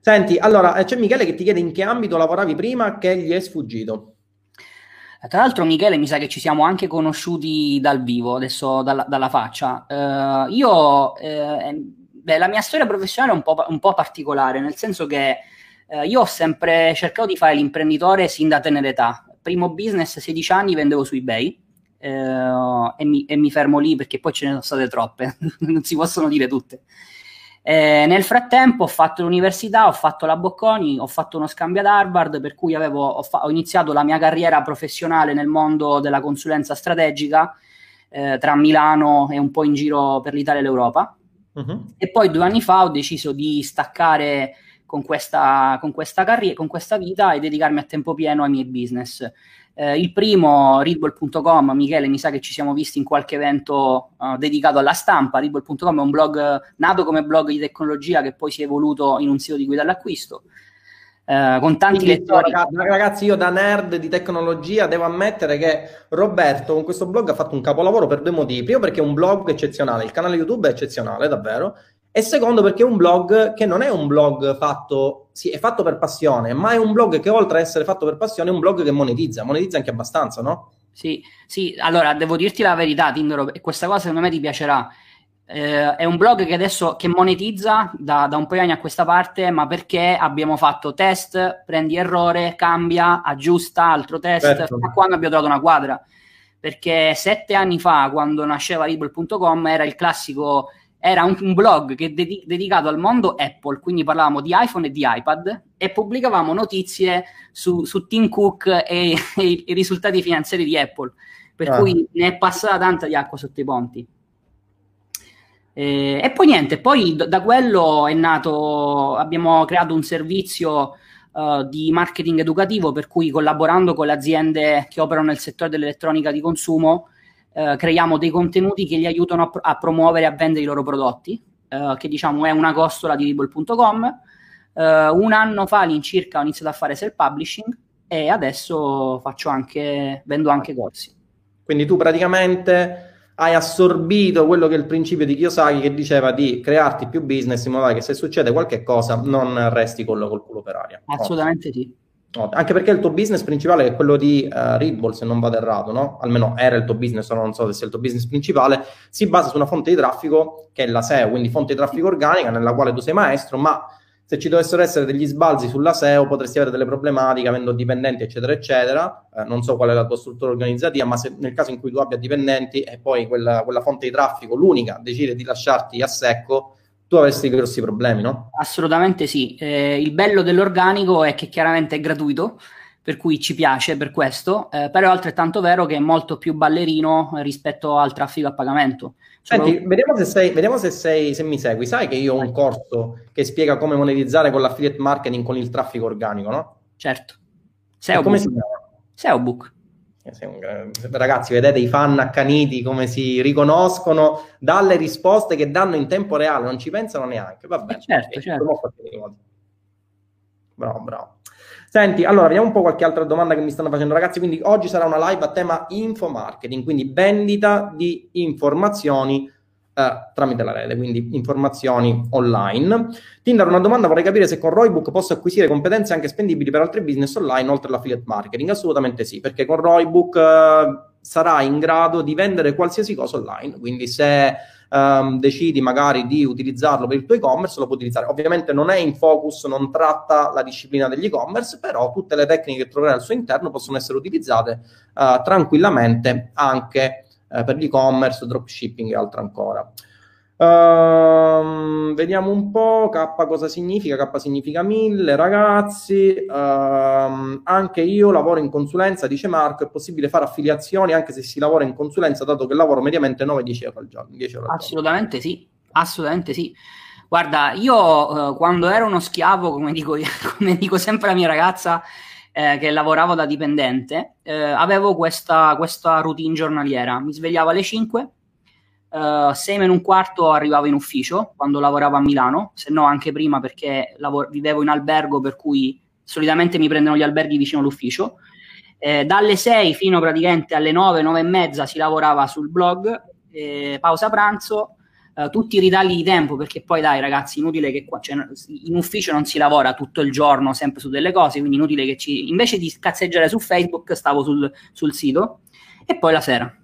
Senti, allora eh, c'è Michele che ti chiede in che ambito lavoravi prima che gli è sfuggito. Eh, tra l'altro, Michele, mi sa che ci siamo anche conosciuti dal vivo, adesso dalla, dalla faccia. Uh, io, eh, beh, la mia storia professionale è un po', un po' particolare, nel senso che eh, io ho sempre cercato di fare l'imprenditore sin da tenera età. Primo business, 16 anni, vendevo su eBay. Eh, e, mi, e, mi, fermo lì perché poi ce ne sono state troppe, non si possono dire tutte. Eh, nel frattempo ho fatto l'università, ho fatto la Bocconi, ho fatto uno scambio ad Harvard, per cui avevo, ho, fa- ho, iniziato la mia carriera professionale nel mondo della consulenza strategica eh, tra Milano e un po' in giro per l'Italia e l'Europa. Uh-huh. E poi due anni fa ho deciso di staccare con questa, con questa carriera, con questa vita e dedicarmi a tempo pieno ai miei business. Eh, il primo, readball.com, Michele, mi sa che ci siamo visti in qualche evento uh, dedicato alla stampa. Readball.com è un blog nato come blog di tecnologia che poi si è evoluto in un sito di guida all'acquisto. Uh, con tanti Quindi, lettori. Ragazzi, io da nerd di tecnologia devo ammettere che Roberto con questo blog ha fatto un capolavoro per due motivi. Primo perché è un blog eccezionale, il canale YouTube è eccezionale, davvero e secondo perché è un blog che non è un blog fatto, sì, è fatto per passione, ma è un blog che oltre ad essere fatto per passione è un blog che monetizza, monetizza anche abbastanza, no? Sì, sì, allora devo dirti la verità, Tindoro, e questa cosa secondo me ti piacerà. Eh, è un blog che adesso che monetizza da, da, un paio di anni a questa parte, ma perché abbiamo fatto test, prendi errore, cambia, aggiusta, altro test, certo. fino a quando abbiamo trovato una quadra. Perché sette anni fa, quando nasceva Ribble.com, era il classico era un, un blog che dedi- dedicato al mondo Apple, quindi parlavamo di iPhone e di iPad e pubblicavamo notizie su, su Tim Cook e, e, i risultati finanziari di Apple, per ah. cui ne è passata tanta di acqua sotto i ponti. E, e poi niente, poi da, da quello è nato, abbiamo creato un servizio uh, di marketing educativo per cui collaborando con le aziende che operano nel settore dell'elettronica di consumo eh, creiamo dei contenuti che li aiutano a, a, promuovere e a vendere i loro prodotti, eh, che diciamo è una costola di Ribble.com. Eh, un anno fa all'incirca ho iniziato a fare self-publishing e adesso faccio anche, vendo anche corsi. Quindi tu praticamente hai assorbito quello che è il principio di Kiyosaki che diceva di crearti più business in modo che se succede qualche cosa non resti col, col culo per aria. Assolutamente oh. sì. Anche perché il tuo business principale è quello di uh, Readball, se non vado errato, no? Almeno era il tuo business, o non so se sia il tuo business principale, si basa su una fonte di traffico che è la SEO, quindi fonte di traffico organica nella quale tu sei maestro, ma se ci dovessero essere degli sbalzi sulla SEO potresti avere delle problematiche avendo dipendenti, eccetera, eccetera. Eh, non so qual è la tua struttura organizzativa, ma se nel caso in cui tu abbia dipendenti e poi quella, quella fonte di traffico, l'unica, decide di lasciarti a secco, tu avresti grossi problemi, no? Assolutamente sì. Eh, il bello dell'organico è che chiaramente è gratuito, per cui ci piace per questo, eh, però è altrettanto vero che è molto più ballerino rispetto al traffico a pagamento. Senti, Solo... vediamo, se, sei, vediamo se, sei, se mi segui. Sai che io ho un corso che spiega come monetizzare con l'affiliate marketing con il traffico organico, no? Certo. SEO come si chiama? SEObook. Ragazzi, vedete i fan accaniti come si riconoscono dalle risposte che danno in tempo reale, non ci pensano neanche. Vabbè, eh certo, certo. Bravo, bravo. Senti, allora vediamo un po' qualche altra domanda che mi stanno facendo, ragazzi. Quindi oggi sarà una live a tema info marketing, quindi vendita di informazioni eh, tramite la rete, quindi informazioni online. Tinder, una domanda, vorrei capire se con Roybook posso acquisire competenze anche spendibili per altri business online oltre all'affiliate marketing. Assolutamente sì, perché con Roybook eh, sarà in grado di vendere qualsiasi cosa online, quindi se um, decidi magari di utilizzarlo per il tuo e-commerce, lo puoi utilizzare. Ovviamente non è in focus, non tratta la disciplina degli e-commerce, però tutte le tecniche che troverai al suo interno possono essere utilizzate uh, tranquillamente anche uh, per l'e-commerce, dropshipping e altro ancora. Uh, vediamo un po' K cosa significa. K significa 1000 ragazzi. Uh, anche io lavoro in consulenza, dice Marco. È possibile fare affiliazioni anche se si lavora in consulenza, dato che lavoro mediamente 9-10 euro al giorno. Euro al assolutamente giorno. sì, assolutamente sì. Guarda, io uh, quando ero uno schiavo, come dico, come dico sempre alla mia ragazza, eh, che lavoravo da dipendente, eh, avevo questa, questa routine giornaliera. Mi svegliavo alle 5 Uh, sei meno un quarto arrivavo in ufficio quando lavoravo a Milano, se no anche prima perché lavoro, vivevo in albergo per cui solitamente mi prendono gli alberghi vicino all'ufficio. Eh, dalle 6 fino praticamente alle 9, 9 e mezza si lavorava sul blog, eh, pausa pranzo, eh, tutti i ritagli di tempo perché poi dai ragazzi, inutile che qua, cioè, in ufficio non si lavora tutto il giorno sempre su delle cose, quindi inutile che ci... invece di cazzeggiare su Facebook stavo sul, sul sito e poi la sera,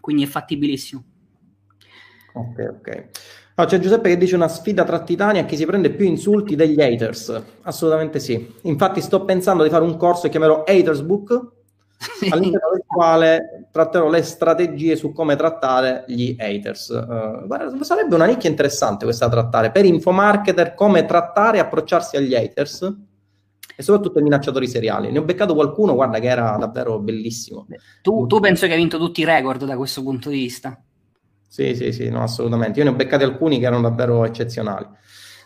quindi è fattibilissimo. Ok, ok. No, c'è Giuseppe che dice una sfida tra titani a chi si prende più insulti degli haters. Assolutamente sì. Infatti sto pensando di fare un corso che chiamerò Haters Book, all'interno del quale tratterò le strategie su come trattare gli haters. Uh, sarebbe una nicchia interessante questa da trattare. Per infomarketer, come trattare e approcciarsi agli haters e soprattutto ai minacciatori seriali. Ne ho beccato qualcuno, guarda, che era davvero bellissimo. Tu, tu penso che hai vinto tutti i record da questo punto di vista. Sì, sì, sì, no, assolutamente. Io ne ho beccati alcuni che erano davvero eccezionali.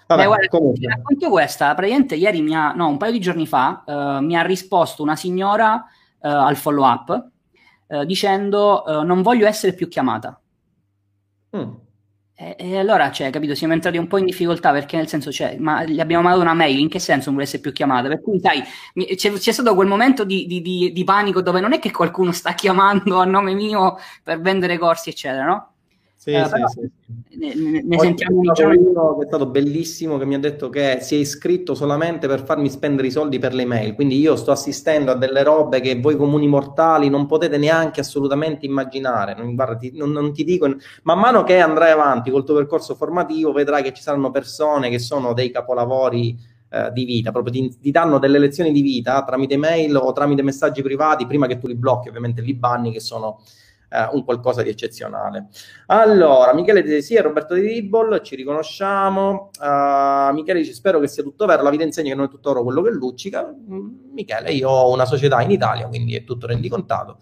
Vabbè, Beh, guarda, comunque. Ti racconto questa, praticamente ieri mi ha, no, un paio di giorni fa, uh, mi ha risposto una signora uh, al follow up uh, dicendo non voglio essere più chiamata. Mm. E, e, allora, cioè, capito, siamo entrati un po' in difficoltà perché nel senso, cioè, ma gli abbiamo mandato una mail, in che senso non vuole essere più chiamata? Per cui, sai, c'è, c'è stato quel momento di, di, di, di, panico dove non è che qualcuno sta chiamando a nome mio per vendere corsi, eccetera, no? Sì, eh, sì, sì. Ne, ne sentiamo uno che è stato bellissimo che mi ha detto che si è iscritto solamente per farmi spendere i soldi per le mail. Quindi io sto assistendo a delle robe che voi comuni mortali non potete neanche assolutamente immaginare. Non, guarda, ti, non, non ti dico, man mano che andrai avanti col tuo percorso formativo, vedrai che ci saranno persone che sono dei capolavori eh, di vita, proprio ti, ti, danno delle lezioni di vita tramite mail o tramite messaggi privati, prima che tu li blocchi, ovviamente li banni, che sono eh, un qualcosa di eccezionale. Allora, Michele dice sì, è Roberto di Ribol, ci riconosciamo. Uh, Michele dice spero che sia tutto vero, la vita insegna che non è tutto oro quello che luccica. Mm, Michele, io ho una società in Italia, quindi è tutto rendicontato.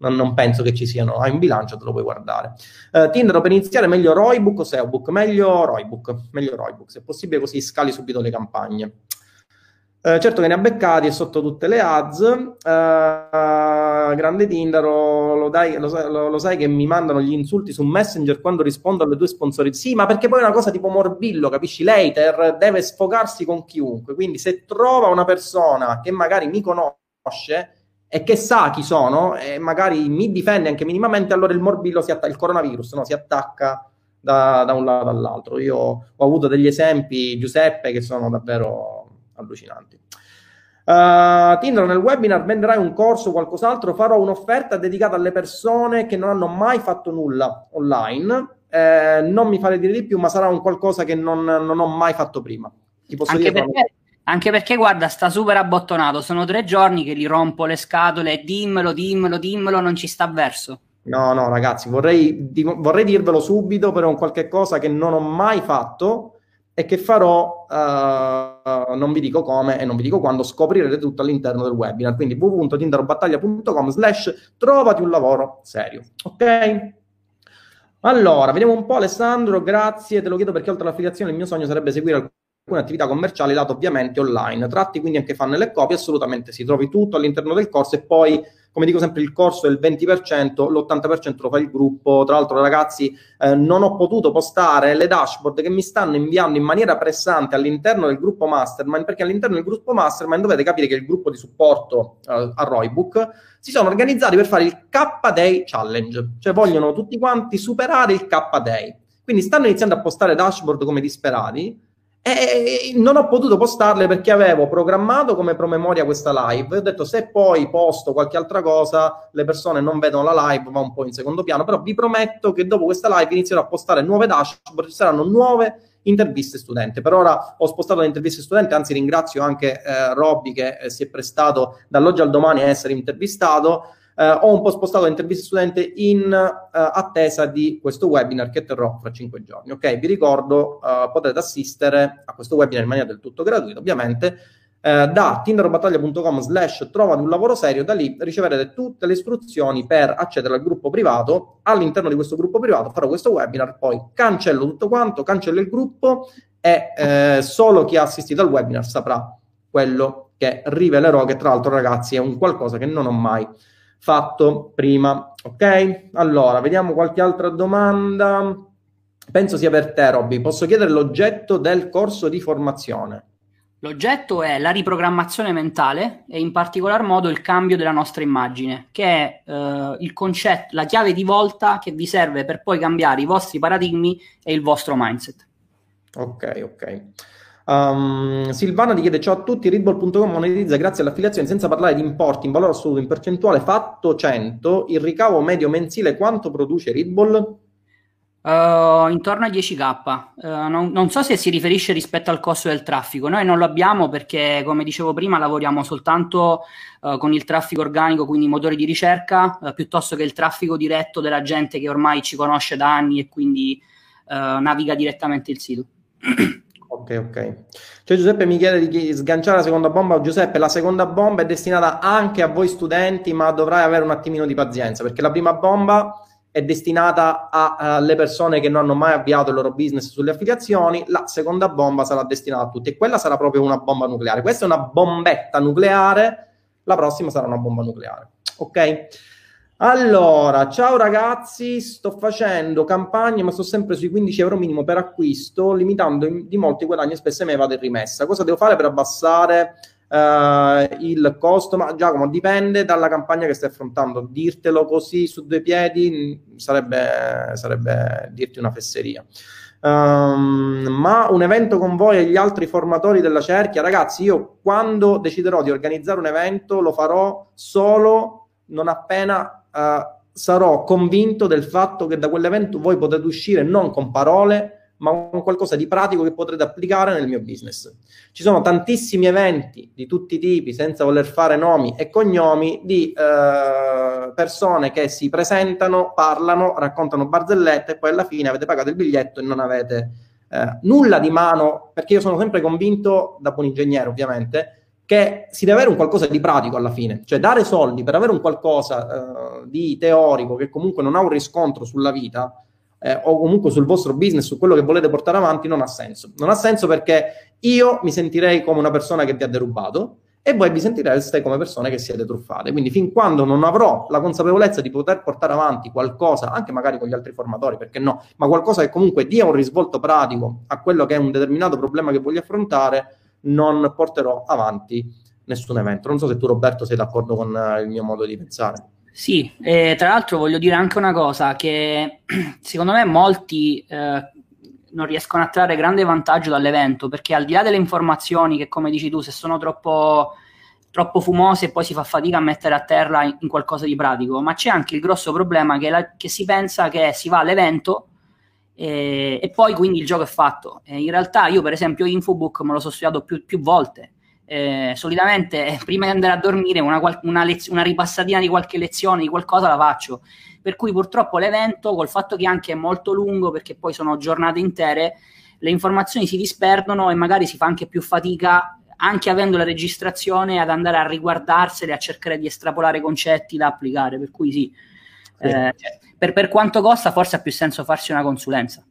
Non penso che ci siano, hai un bilancio, te lo puoi guardare. Uh, Tinder per iniziare, meglio Roybook o SEObook? Meglio Roybook, meglio Roybook, se possibile così scali subito le campagne. Uh, certo che ne ha beccati e sotto tutte le ads. Uh, grande Tindaro, lo, dai, lo, lo, lo, sai che mi mandano gli insulti su Messenger quando rispondo alle tue sponsorizzazioni. Sì, ma perché poi è una cosa tipo morbillo, capisci? L'hater deve sfogarsi con chiunque. Quindi se trova una persona che magari mi conosce e che sa chi sono e magari mi difende anche minimamente, allora il morbillo si attacca, il coronavirus no? si attacca da, da un lato all'altro. Io ho avuto degli esempi, Giuseppe, che sono davvero allucinanti. Uh, Tinder nel webinar venderai un corso o qualcos'altro, farò un'offerta dedicata alle persone che non hanno mai fatto nulla online. Eh, non mi fare dire di più, ma sarà un qualcosa che non, non ho mai fatto prima. Anche perché, anche perché, guarda, sta super abbottonato. Sono tre giorni che gli rompo le scatole. Dimmelo, dimmelo, dimmelo, non ci sta verso. No, no, ragazzi, vorrei, di, vorrei dirvelo subito, però è un qualche cosa che non ho mai fatto e che farò, uh, non vi dico come e non vi dico quando, scoprirete tutto all'interno del webinar. Quindi www.tinderobattaglia.com slash trovati un lavoro serio. Ok? Allora, vediamo un po' Alessandro, grazie, te lo chiedo perché oltre all'affiliazione il mio sogno sarebbe seguire alcune attività commerciali lato ovviamente online. Tratti quindi anche fan e copie? Assolutamente sì, trovi tutto all'interno del corso e poi come dico sempre, il corso è il 20%, l'80% lo fa il gruppo. Tra l'altro, ragazzi, eh, non ho potuto postare le dashboard che mi stanno inviando in maniera pressante all'interno del gruppo Mastermind, perché all'interno del gruppo Mastermind dovete capire che il gruppo di supporto eh, a Roybook si sono organizzati per fare il K-Day Challenge, cioè vogliono tutti quanti superare il K-Day. Quindi stanno iniziando a postare dashboard come disperati E non ho potuto postarle perché avevo programmato come promemoria questa live. Ho detto se poi posto qualche altra cosa, le persone non vedono la live, va un po' in secondo piano. Però vi prometto che dopo questa live inizierò a postare nuove dashboard, ci saranno nuove interviste studente. Per ora ho spostato le interviste studente, anzi ringrazio anche eh, Robby che eh, si è prestato dall'oggi al domani a essere intervistato. Eh, ho un po' spostato le interviste studente in eh, attesa di questo webinar che terrò fra cinque giorni. Ok, vi ricordo, eh, potete assistere a questo webinar in maniera del tutto gratuita, ovviamente. Eh, da tinderbattaglia.com slash trovate un lavoro serio, da lì riceverete tutte le istruzioni per accedere al gruppo privato. All'interno di questo gruppo privato farò questo webinar, poi cancello tutto quanto, cancello il gruppo e eh, solo chi ha assistito al webinar saprà quello che rivelerò, che tra l'altro ragazzi è un qualcosa che non ho mai fatto prima. Ok? Allora, vediamo qualche altra domanda. Penso sia per te, Robby. Posso chiedere l'oggetto del corso di formazione? L'oggetto è la riprogrammazione mentale e in particolar modo il cambio della nostra immagine, che è eh, il concetto, la chiave di volta che vi serve per poi cambiare i vostri paradigmi e il vostro mindset. Ok, ok. Um, Silvana ti chiede: Ciao a tutti. Readball.com monetizza grazie all'affiliazione senza parlare di importi in valore assoluto in percentuale fatto 100. Il ricavo medio mensile quanto produce Readball? Uh, intorno a 10k. Uh, non, non, so se si riferisce rispetto al costo del traffico. Noi non lo abbiamo perché, come dicevo prima, lavoriamo soltanto uh, con il traffico organico, quindi motori di ricerca, piuttosto che il traffico diretto della gente che ormai ci conosce da anni e quindi naviga direttamente il sito. Ok, ok. Cioè Giuseppe mi chiede di sganciare la seconda bomba. Giuseppe, la seconda bomba è destinata anche a voi studenti, ma dovrai avere un attimino di pazienza, perché la prima bomba è destinata alle persone che non hanno mai avviato il loro business sulle affiliazioni, la seconda bomba sarà destinata a tutti e quella sarà proprio una bomba nucleare. Questa è una bombetta nucleare, la prossima sarà una bomba nucleare. Ok? Allora, ciao ragazzi, sto facendo campagne, ma sto sempre sui 15 euro minimo per acquisto, limitando di molti guadagni e spesso me vado in rimessa. Cosa devo fare per abbassare uh, il costo? Ma Giacomo, dipende dalla campagna che stai affrontando. Dirtelo così su due piedi mm, sarebbe, sarebbe dirti una fesseria. Um, ma un evento con voi e gli altri formatori della cerchia, ragazzi, io quando deciderò di organizzare un evento lo farò solo non appena uh, sarò convinto del fatto che da quell'evento voi potete uscire non con parole, ma con qualcosa di pratico che potrete applicare nel mio business. Ci sono tantissimi eventi di tutti i tipi, senza voler fare nomi e cognomi, di eh, persone che si presentano, parlano, raccontano barzellette e poi alla fine avete pagato il biglietto e non avete eh, nulla di mano, perché io sono sempre convinto, da buon ingegnere ovviamente, che si deve avere un qualcosa di pratico alla fine, cioè dare soldi per avere un qualcosa uh, di teorico che comunque non ha un riscontro sulla vita eh, o comunque sul vostro business, su quello che volete portare avanti, non ha senso. Non ha senso perché io mi sentirei come una persona che vi ha derubato e voi vi sentireste come persone che siete truffate. Quindi fin quando non avrò la consapevolezza di poter portare avanti qualcosa, anche magari con gli altri formatori, perché no, ma qualcosa che comunque dia un risvolto pratico a quello che è un determinato problema che voglio affrontare, non porterò avanti nessun evento. Non so se tu Roberto sei d'accordo con eh, il mio modo di pensare. Sì, e tra l'altro voglio dire anche una cosa che secondo me molti eh, non riescono a trarre grande vantaggio dall'evento perché al di là delle informazioni che come dici tu se sono troppo, troppo fumose poi si fa fatica a mettere a terra in, in qualcosa di pratico, ma c'è anche il grosso problema che, la, che si pensa che si va all'evento e, e, poi quindi il gioco è fatto. E in realtà io per esempio Infobook me lo sono studiato più, più volte. Eh, solitamente eh, prima di andare a dormire una, una, lez- una, ripassatina di qualche lezione, di qualcosa la faccio. Per cui purtroppo l'evento, col fatto che anche è molto lungo, perché poi sono giornate intere, le informazioni si disperdono e magari si fa anche più fatica, anche avendo la registrazione, ad andare a riguardarsele, a cercare di estrapolare concetti da applicare. Per cui sì. sì. Eh, cioè, per, per quanto costa, forse ha più senso farsi una consulenza.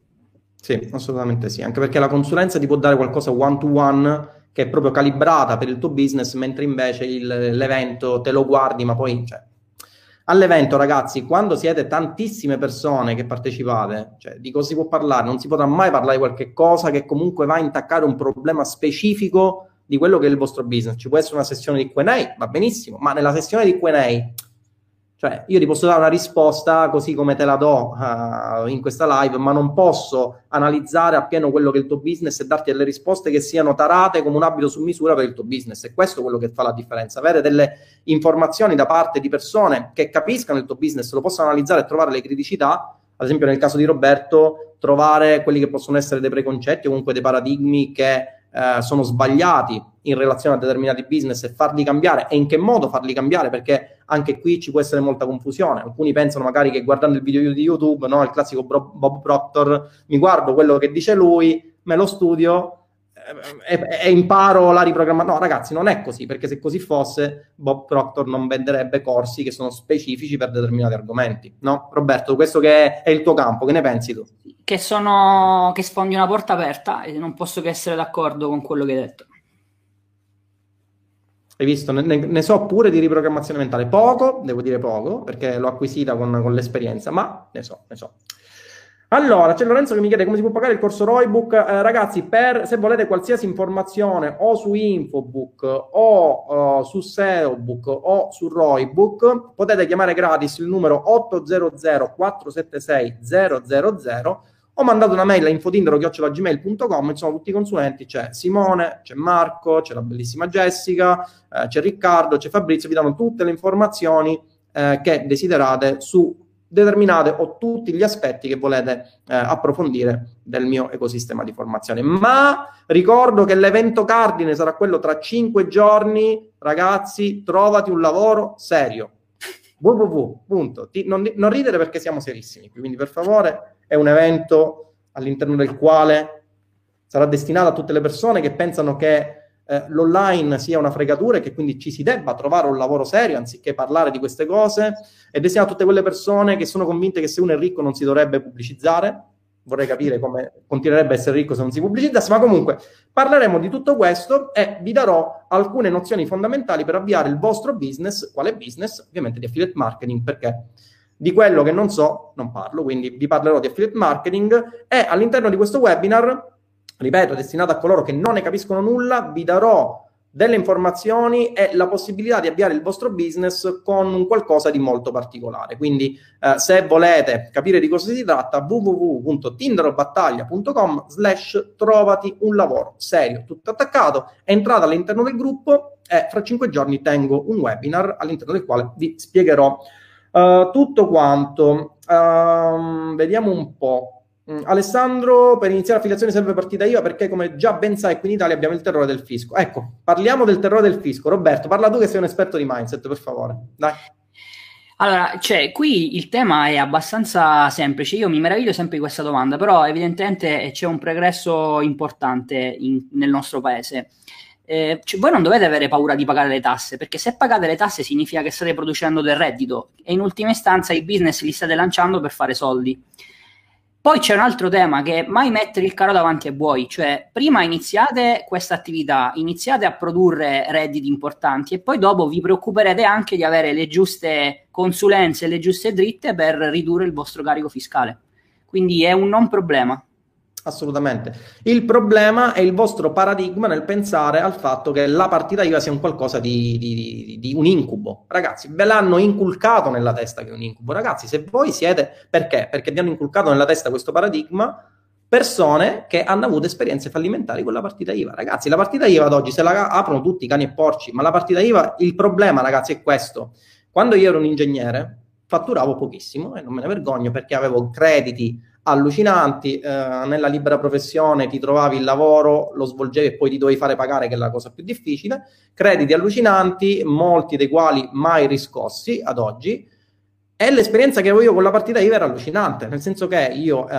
Sì, assolutamente sì, anche perché la consulenza ti può dare qualcosa one to one che è proprio calibrata per il tuo business, mentre invece il, l'evento te lo guardi, ma poi cioè, all'evento, ragazzi, quando siete tantissime persone che partecipate, cioè, di cosa si può parlare? Non si potrà mai parlare di qualche cosa che comunque va a intaccare un problema specifico di quello che è il vostro business. Ci può essere una sessione di Q&A, va benissimo, ma nella sessione di Q&A Cioè, io ti posso dare una risposta così come te la do uh, in questa live, ma non posso analizzare appieno quello che è il tuo business e darti delle risposte che siano tarate come un abito su misura per il tuo business. E questo è quello che fa la differenza. Avere delle informazioni da parte di persone che capiscano il tuo business, lo possano analizzare e trovare le criticità. Ad esempio, nel caso di Roberto, trovare quelli che possono essere dei preconcetti o comunque dei paradigmi che eh, sono sbagliati in relazione a determinati business e farli cambiare e in che modo farli cambiare perché anche qui ci può essere molta confusione alcuni pensano magari che guardando il video di YouTube no, il classico Bob Proctor mi guardo quello che dice lui me lo studio e, e, imparo la riprogrammazione. No, ragazzi, non è così, perché se così fosse, Bob Proctor non venderebbe corsi che sono specifici per determinati argomenti. No? Roberto, questo che è il tuo campo, che ne pensi tu? Che sono che sfondi una porta aperta e non posso che essere d'accordo con quello che hai detto. Hai visto? Ne, ne, so pure di riprogrammazione mentale. Poco, devo dire poco, perché l'ho acquisita con, con l'esperienza, ma ne so, ne so. Allora, c'è Lorenzo che mi chiede come si può pagare il corso Roybook. Eh, ragazzi, per, se volete qualsiasi informazione o su Infobook o uh, su SEObook o su Roybook, potete chiamare gratis il numero 800 476 000 o mandate una mail a infotindero.gmail.com, ci sono tutti i consulenti, c'è Simone, c'è Marco, c'è la bellissima Jessica, eh, c'è Riccardo, c'è Fabrizio, vi danno tutte le informazioni eh, che desiderate su determinate o tutti gli aspetti che volete eh, approfondire del mio ecosistema di formazione. Ma ricordo che l'evento cardine sarà quello tra cinque giorni, ragazzi, trovati un lavoro serio. www. Non, non ridere perché siamo serissimi, quindi per favore è un evento all'interno del quale sarà destinato a tutte le persone che pensano che eh, l'online sia una fregatura e che quindi ci si debba trovare un lavoro serio anziché parlare di queste cose è a tutte quelle persone che sono convinte che se uno è ricco non si dovrebbe pubblicizzare. Vorrei capire come continuerebbe a essere ricco se non si pubblicizzasse, ma comunque parleremo di tutto questo e vi darò alcune nozioni fondamentali per avviare il vostro business. Quale business? Ovviamente di affiliate marketing, perché di quello che non so non parlo, quindi vi parlerò di affiliate marketing e all'interno di questo webinar ripeto, destinato a coloro che non ne capiscono nulla, vi darò delle informazioni e la possibilità di avviare il vostro business con un qualcosa di molto particolare. Quindi, eh, se volete capire di cosa si tratta, www.tinderobattaglia.com slash trovati un lavoro serio, tutto attaccato, entrate all'interno del gruppo e fra cinque giorni tengo un webinar all'interno del quale vi spiegherò uh, tutto quanto. Uh, vediamo un po'. Mm, Alessandro, per iniziare affiliazione serve partita IVA perché come già ben sai qui in Italia abbiamo il terrore del fisco. Ecco, parliamo del terrore del fisco. Roberto, parla tu che sei un esperto di mindset, per favore. Dai. Allora, cioè, qui il tema è abbastanza semplice. Io mi meraviglio sempre di questa domanda, però evidentemente c'è un progresso importante in, nel nostro paese. Eh, cioè, voi non dovete avere paura di pagare le tasse, perché se pagate le tasse significa che state producendo del reddito e in ultima istanza i business li state lanciando per fare soldi. Poi c'è un altro tema che mai mettere il carro davanti ai buoi, cioè prima iniziate questa attività, iniziate a produrre redditi importanti e poi dopo vi preoccuperete anche di avere le giuste consulenze, le giuste dritte per ridurre il vostro carico fiscale. Quindi è un non problema. Assolutamente. Il problema è il vostro paradigma nel pensare al fatto che la partita IVA sia un qualcosa di, di, di, di, un incubo. Ragazzi, ve l'hanno inculcato nella testa che è un incubo. Ragazzi, se voi siete... Perché? Perché vi hanno inculcato nella testa questo paradigma persone che hanno avuto esperienze fallimentari con la partita IVA. Ragazzi, la partita IVA ad oggi se la aprono tutti cani e porci, ma la partita IVA, il problema, ragazzi, è questo. Quando io ero un ingegnere, fatturavo pochissimo e non me ne vergogno perché avevo crediti allucinanti. Eh, nella libera professione ti trovavi il lavoro, lo svolgevi e poi ti dovevi fare pagare, che è la cosa più difficile. Crediti allucinanti, molti dei quali mai riscossi ad oggi. E l'esperienza che avevo io con la partita IVA era allucinante, nel senso che io eh,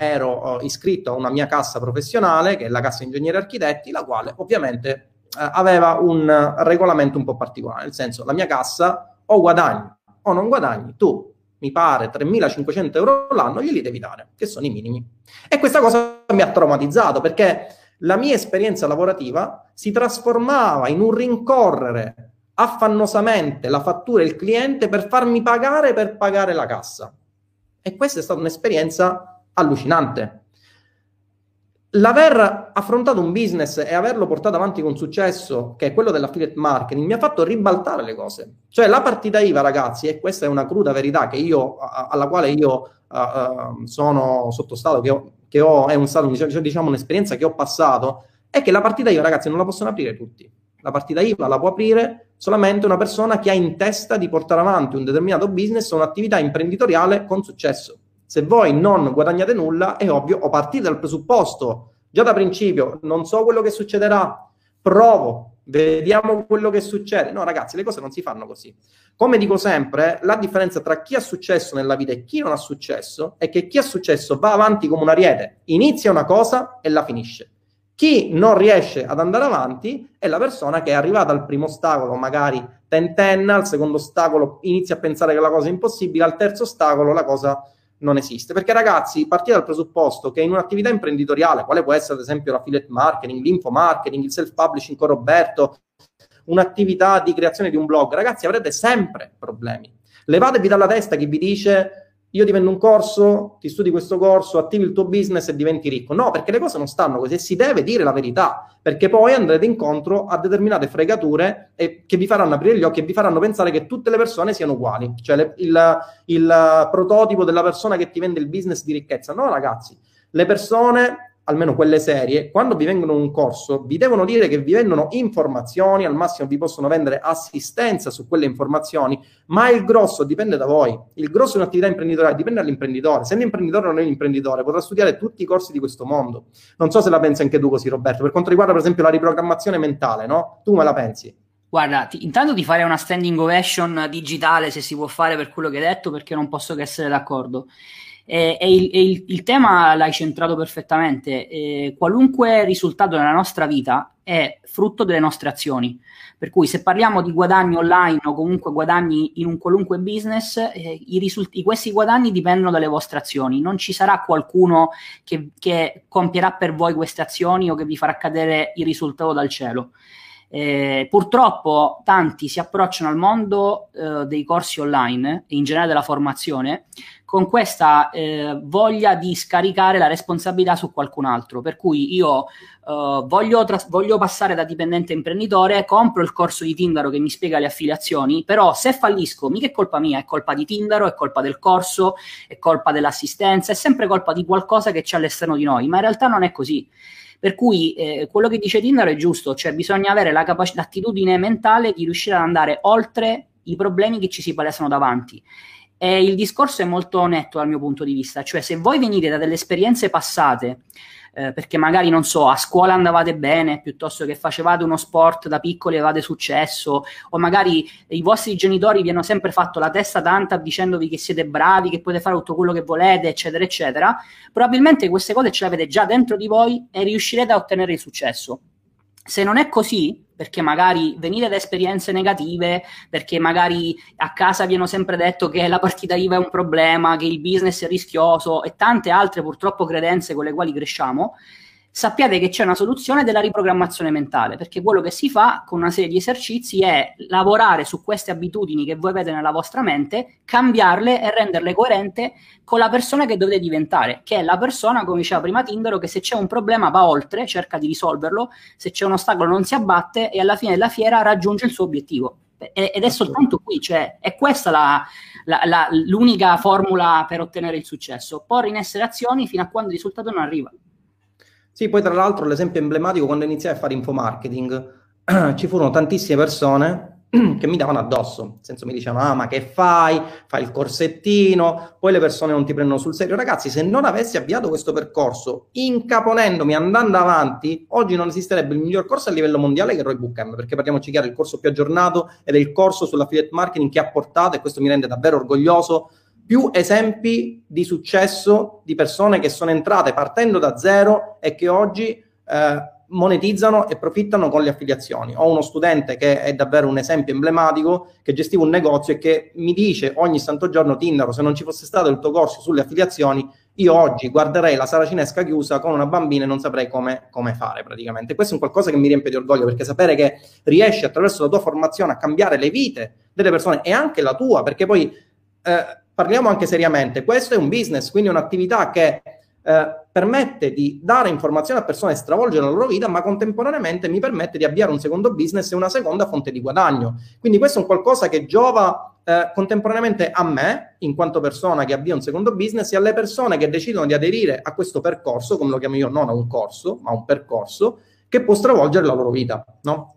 ero eh, iscritto a una mia cassa professionale, che è la Cassa Ingegneri Architetti, la quale ovviamente eh, aveva un regolamento un po' particolare, nel senso la mia cassa o guadagni o non guadagni, tu mi pare 3.500 euro l'anno, glieli devi dare, che sono i minimi. E questa cosa mi ha traumatizzato perché la mia esperienza lavorativa si trasformava in un rincorrere affannosamente la fattura del cliente per farmi pagare per pagare la cassa. E questa è stata un'esperienza allucinante. L'aver affrontato un business e averlo portato avanti con successo, che è quello dell'affiliate marketing, mi ha fatto ribaltare le cose. Cioè la partita IVA, ragazzi, e questa è una cruda verità io, alla quale io uh, sono sottostato, che ho, che ho, è un stato, diciamo, un'esperienza che ho passato, è che la partita IVA, ragazzi, non la possono aprire tutti. La partita IVA la può aprire solamente una persona che ha in testa di portare avanti un determinato business o un'attività imprenditoriale con successo. Se voi non guadagnate nulla, è ovvio, o partite dal presupposto, già da principio, non so quello che succederà, provo, vediamo quello che succede. No, ragazzi, le cose non si fanno così. Come dico sempre, la differenza tra chi ha successo nella vita e chi non ha successo è che chi ha successo va avanti come un ariete, inizia una cosa e la finisce. Chi non riesce ad andare avanti è la persona che è arrivata al primo ostacolo, magari tentenna, al secondo ostacolo inizia a pensare che la cosa è impossibile, al terzo ostacolo la cosa non esiste. Perché ragazzi, partite dal presupposto che in un'attività imprenditoriale, quale può essere ad esempio l'affiliate marketing, l'infomarketing, il self-publishing con Roberto, un'attività di creazione di un blog, ragazzi, avrete sempre problemi. Levatevi dalla testa chi vi dice io ti vendo un corso, ti studi questo corso, attivi il tuo business e diventi ricco. No, perché le cose non stanno così si deve dire la verità, perché poi andrete incontro a determinate fregature e, che vi faranno aprire gli occhi e vi faranno pensare che tutte le persone siano uguali, cioè le, il, il prototipo della persona che ti vende il business di ricchezza. No, ragazzi, le persone almeno quelle serie, quando vi vengono un corso, vi devono dire che vi vendono informazioni, al massimo vi possono vendere assistenza su quelle informazioni, ma il grosso dipende da voi. Il grosso di un'attività imprenditoriale dipende dall'imprenditore. Se l'imprenditore non è un imprenditore, potrà studiare tutti i corsi di questo mondo. Non so se la pensi anche tu così, Roberto. Per quanto riguarda, per esempio, la riprogrammazione mentale, no? Tu me la pensi? Guarda, ti, intanto ti farei una standing ovation digitale se si può fare per quello che hai detto, perché non posso che essere d'accordo. E, e, il, e il, il, tema l'hai centrato perfettamente. E qualunque risultato nella nostra vita è frutto delle nostre azioni. Per cui se parliamo di guadagni online o comunque guadagni in un qualunque business, eh, i risulti, questi guadagni dipendono dalle vostre azioni. Non ci sarà qualcuno che, che compierà per voi queste azioni o che vi farà cadere il risultato dal cielo. Eh, purtroppo tanti si approcciano al mondo eh, dei corsi online e in generale della formazione con questa eh, voglia di scaricare la responsabilità su qualcun altro. Per cui io eh, voglio, tras- voglio, passare da dipendente a imprenditore, compro il corso di Tindaro che mi spiega le affiliazioni, però se fallisco, mica è colpa mia, è colpa di Tindaro, è colpa del corso, è colpa dell'assistenza, è sempre colpa di qualcosa che c'è all'esterno di noi, ma in realtà non è così. Per cui eh, quello che dice Tinder è giusto, cioè bisogna avere la capac- l'attitudine mentale di riuscire ad andare oltre i problemi che ci si palesano davanti. E il discorso è molto netto dal mio punto di vista, cioè se voi venite da delle esperienze passate eh, perché magari non so, a scuola andavate bene piuttosto che facevate uno sport da piccoli e avevate successo, o magari i vostri genitori vi hanno sempre fatto la testa tanta dicendovi che siete bravi, che potete fare tutto quello che volete, eccetera, eccetera. Probabilmente queste cose ce le avete già dentro di voi e riuscirete a ottenere il successo. Se non è così, perché magari venite da esperienze negative, perché magari a casa vi hanno sempre detto che la partita IVA è un problema, che il business è rischioso e tante altre purtroppo credenze con le quali cresciamo, sappiate che c'è una soluzione della riprogrammazione mentale, perché quello che si fa con una serie di esercizi è lavorare su queste abitudini che voi avete nella vostra mente, cambiarle e renderle coerente con la persona che dovete diventare, che è la persona, come diceva prima Tindaro, che se c'è un problema va oltre, cerca di risolverlo, se c'è un ostacolo non si abbatte e alla fine della fiera raggiunge il suo obiettivo. Ed è soltanto qui, cioè è questa la, la, la, l'unica formula per ottenere il successo, porre in essere azioni fino a quando il risultato non arriva. Sì, poi tra l'altro l'esempio emblematico quando iniziai a fare infomarketing, ci furono tantissime persone che mi davano addosso, nel senso mi dicevano ah ma che fai, fai il corsettino, poi le persone non ti prendono sul serio. Ragazzi, se non avessi avviato questo percorso, incaponendomi, andando avanti, oggi non esisterebbe il miglior corso a livello mondiale che Roy Bootcamp, perché parliamoci chiaro, il corso più aggiornato ed è il corso sull'affiliate marketing che ha portato, e questo mi rende davvero orgoglioso, più esempi di successo di persone che sono entrate partendo da zero e che oggi eh, monetizzano e profittano con le affiliazioni. Ho uno studente che è davvero un esempio emblematico, che gestiva un negozio e che mi dice ogni santo giorno, Tindaro, se non ci fosse stato il tuo corso sulle affiliazioni, io oggi guarderei la sala cinesca chiusa con una bambina e non saprei come, come fare praticamente. Questo è un qualcosa che mi riempie di orgoglio, perché sapere che riesci attraverso la tua formazione a cambiare le vite delle persone e anche la tua, perché poi... Eh, parliamo anche seriamente, questo è un business, quindi un'attività che eh, permette di dare informazioni a persone e stravolgere la loro vita, ma contemporaneamente mi permette di avviare un secondo business e una seconda fonte di guadagno. Quindi questo è un qualcosa che giova eh, contemporaneamente a me, in quanto persona che avvia un secondo business, e alle persone che decidono di aderire a questo percorso, come lo chiamo io, non a un corso, ma a un percorso, che può stravolgere la loro vita, no?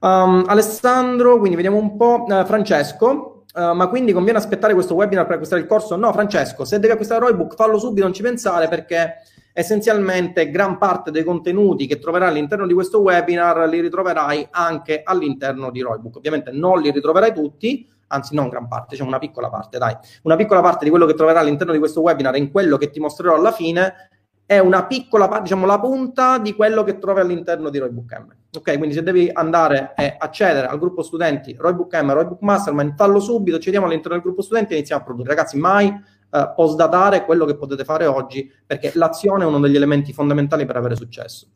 Um, Alessandro, quindi vediamo un po'. Uh, Francesco, Uh, ma quindi conviene aspettare questo webinar per acquistare il corso? No, Francesco, se devi acquistare Roybook, fallo subito, non ci pensare perché essenzialmente gran parte dei contenuti che troverai all'interno di questo webinar li ritroverai anche all'interno di Roybook. Ovviamente non li ritroverai tutti, anzi non gran parte, cioè una piccola parte, dai. Una piccola parte di quello che troverai all'interno di questo webinar in quello che ti mostrerò alla fine è una piccola parte, diciamo la punta di quello che trovi all'interno di Roybook M. Ok, quindi se devi andare e accedere al gruppo studenti Roybook M, Roybook Mastermind, fallo subito, ci vediamo all'interno del gruppo studenti e iniziamo a produrre. Ragazzi, mai eh, postdatare quello che potete fare oggi, perché l'azione è uno degli elementi fondamentali per avere successo.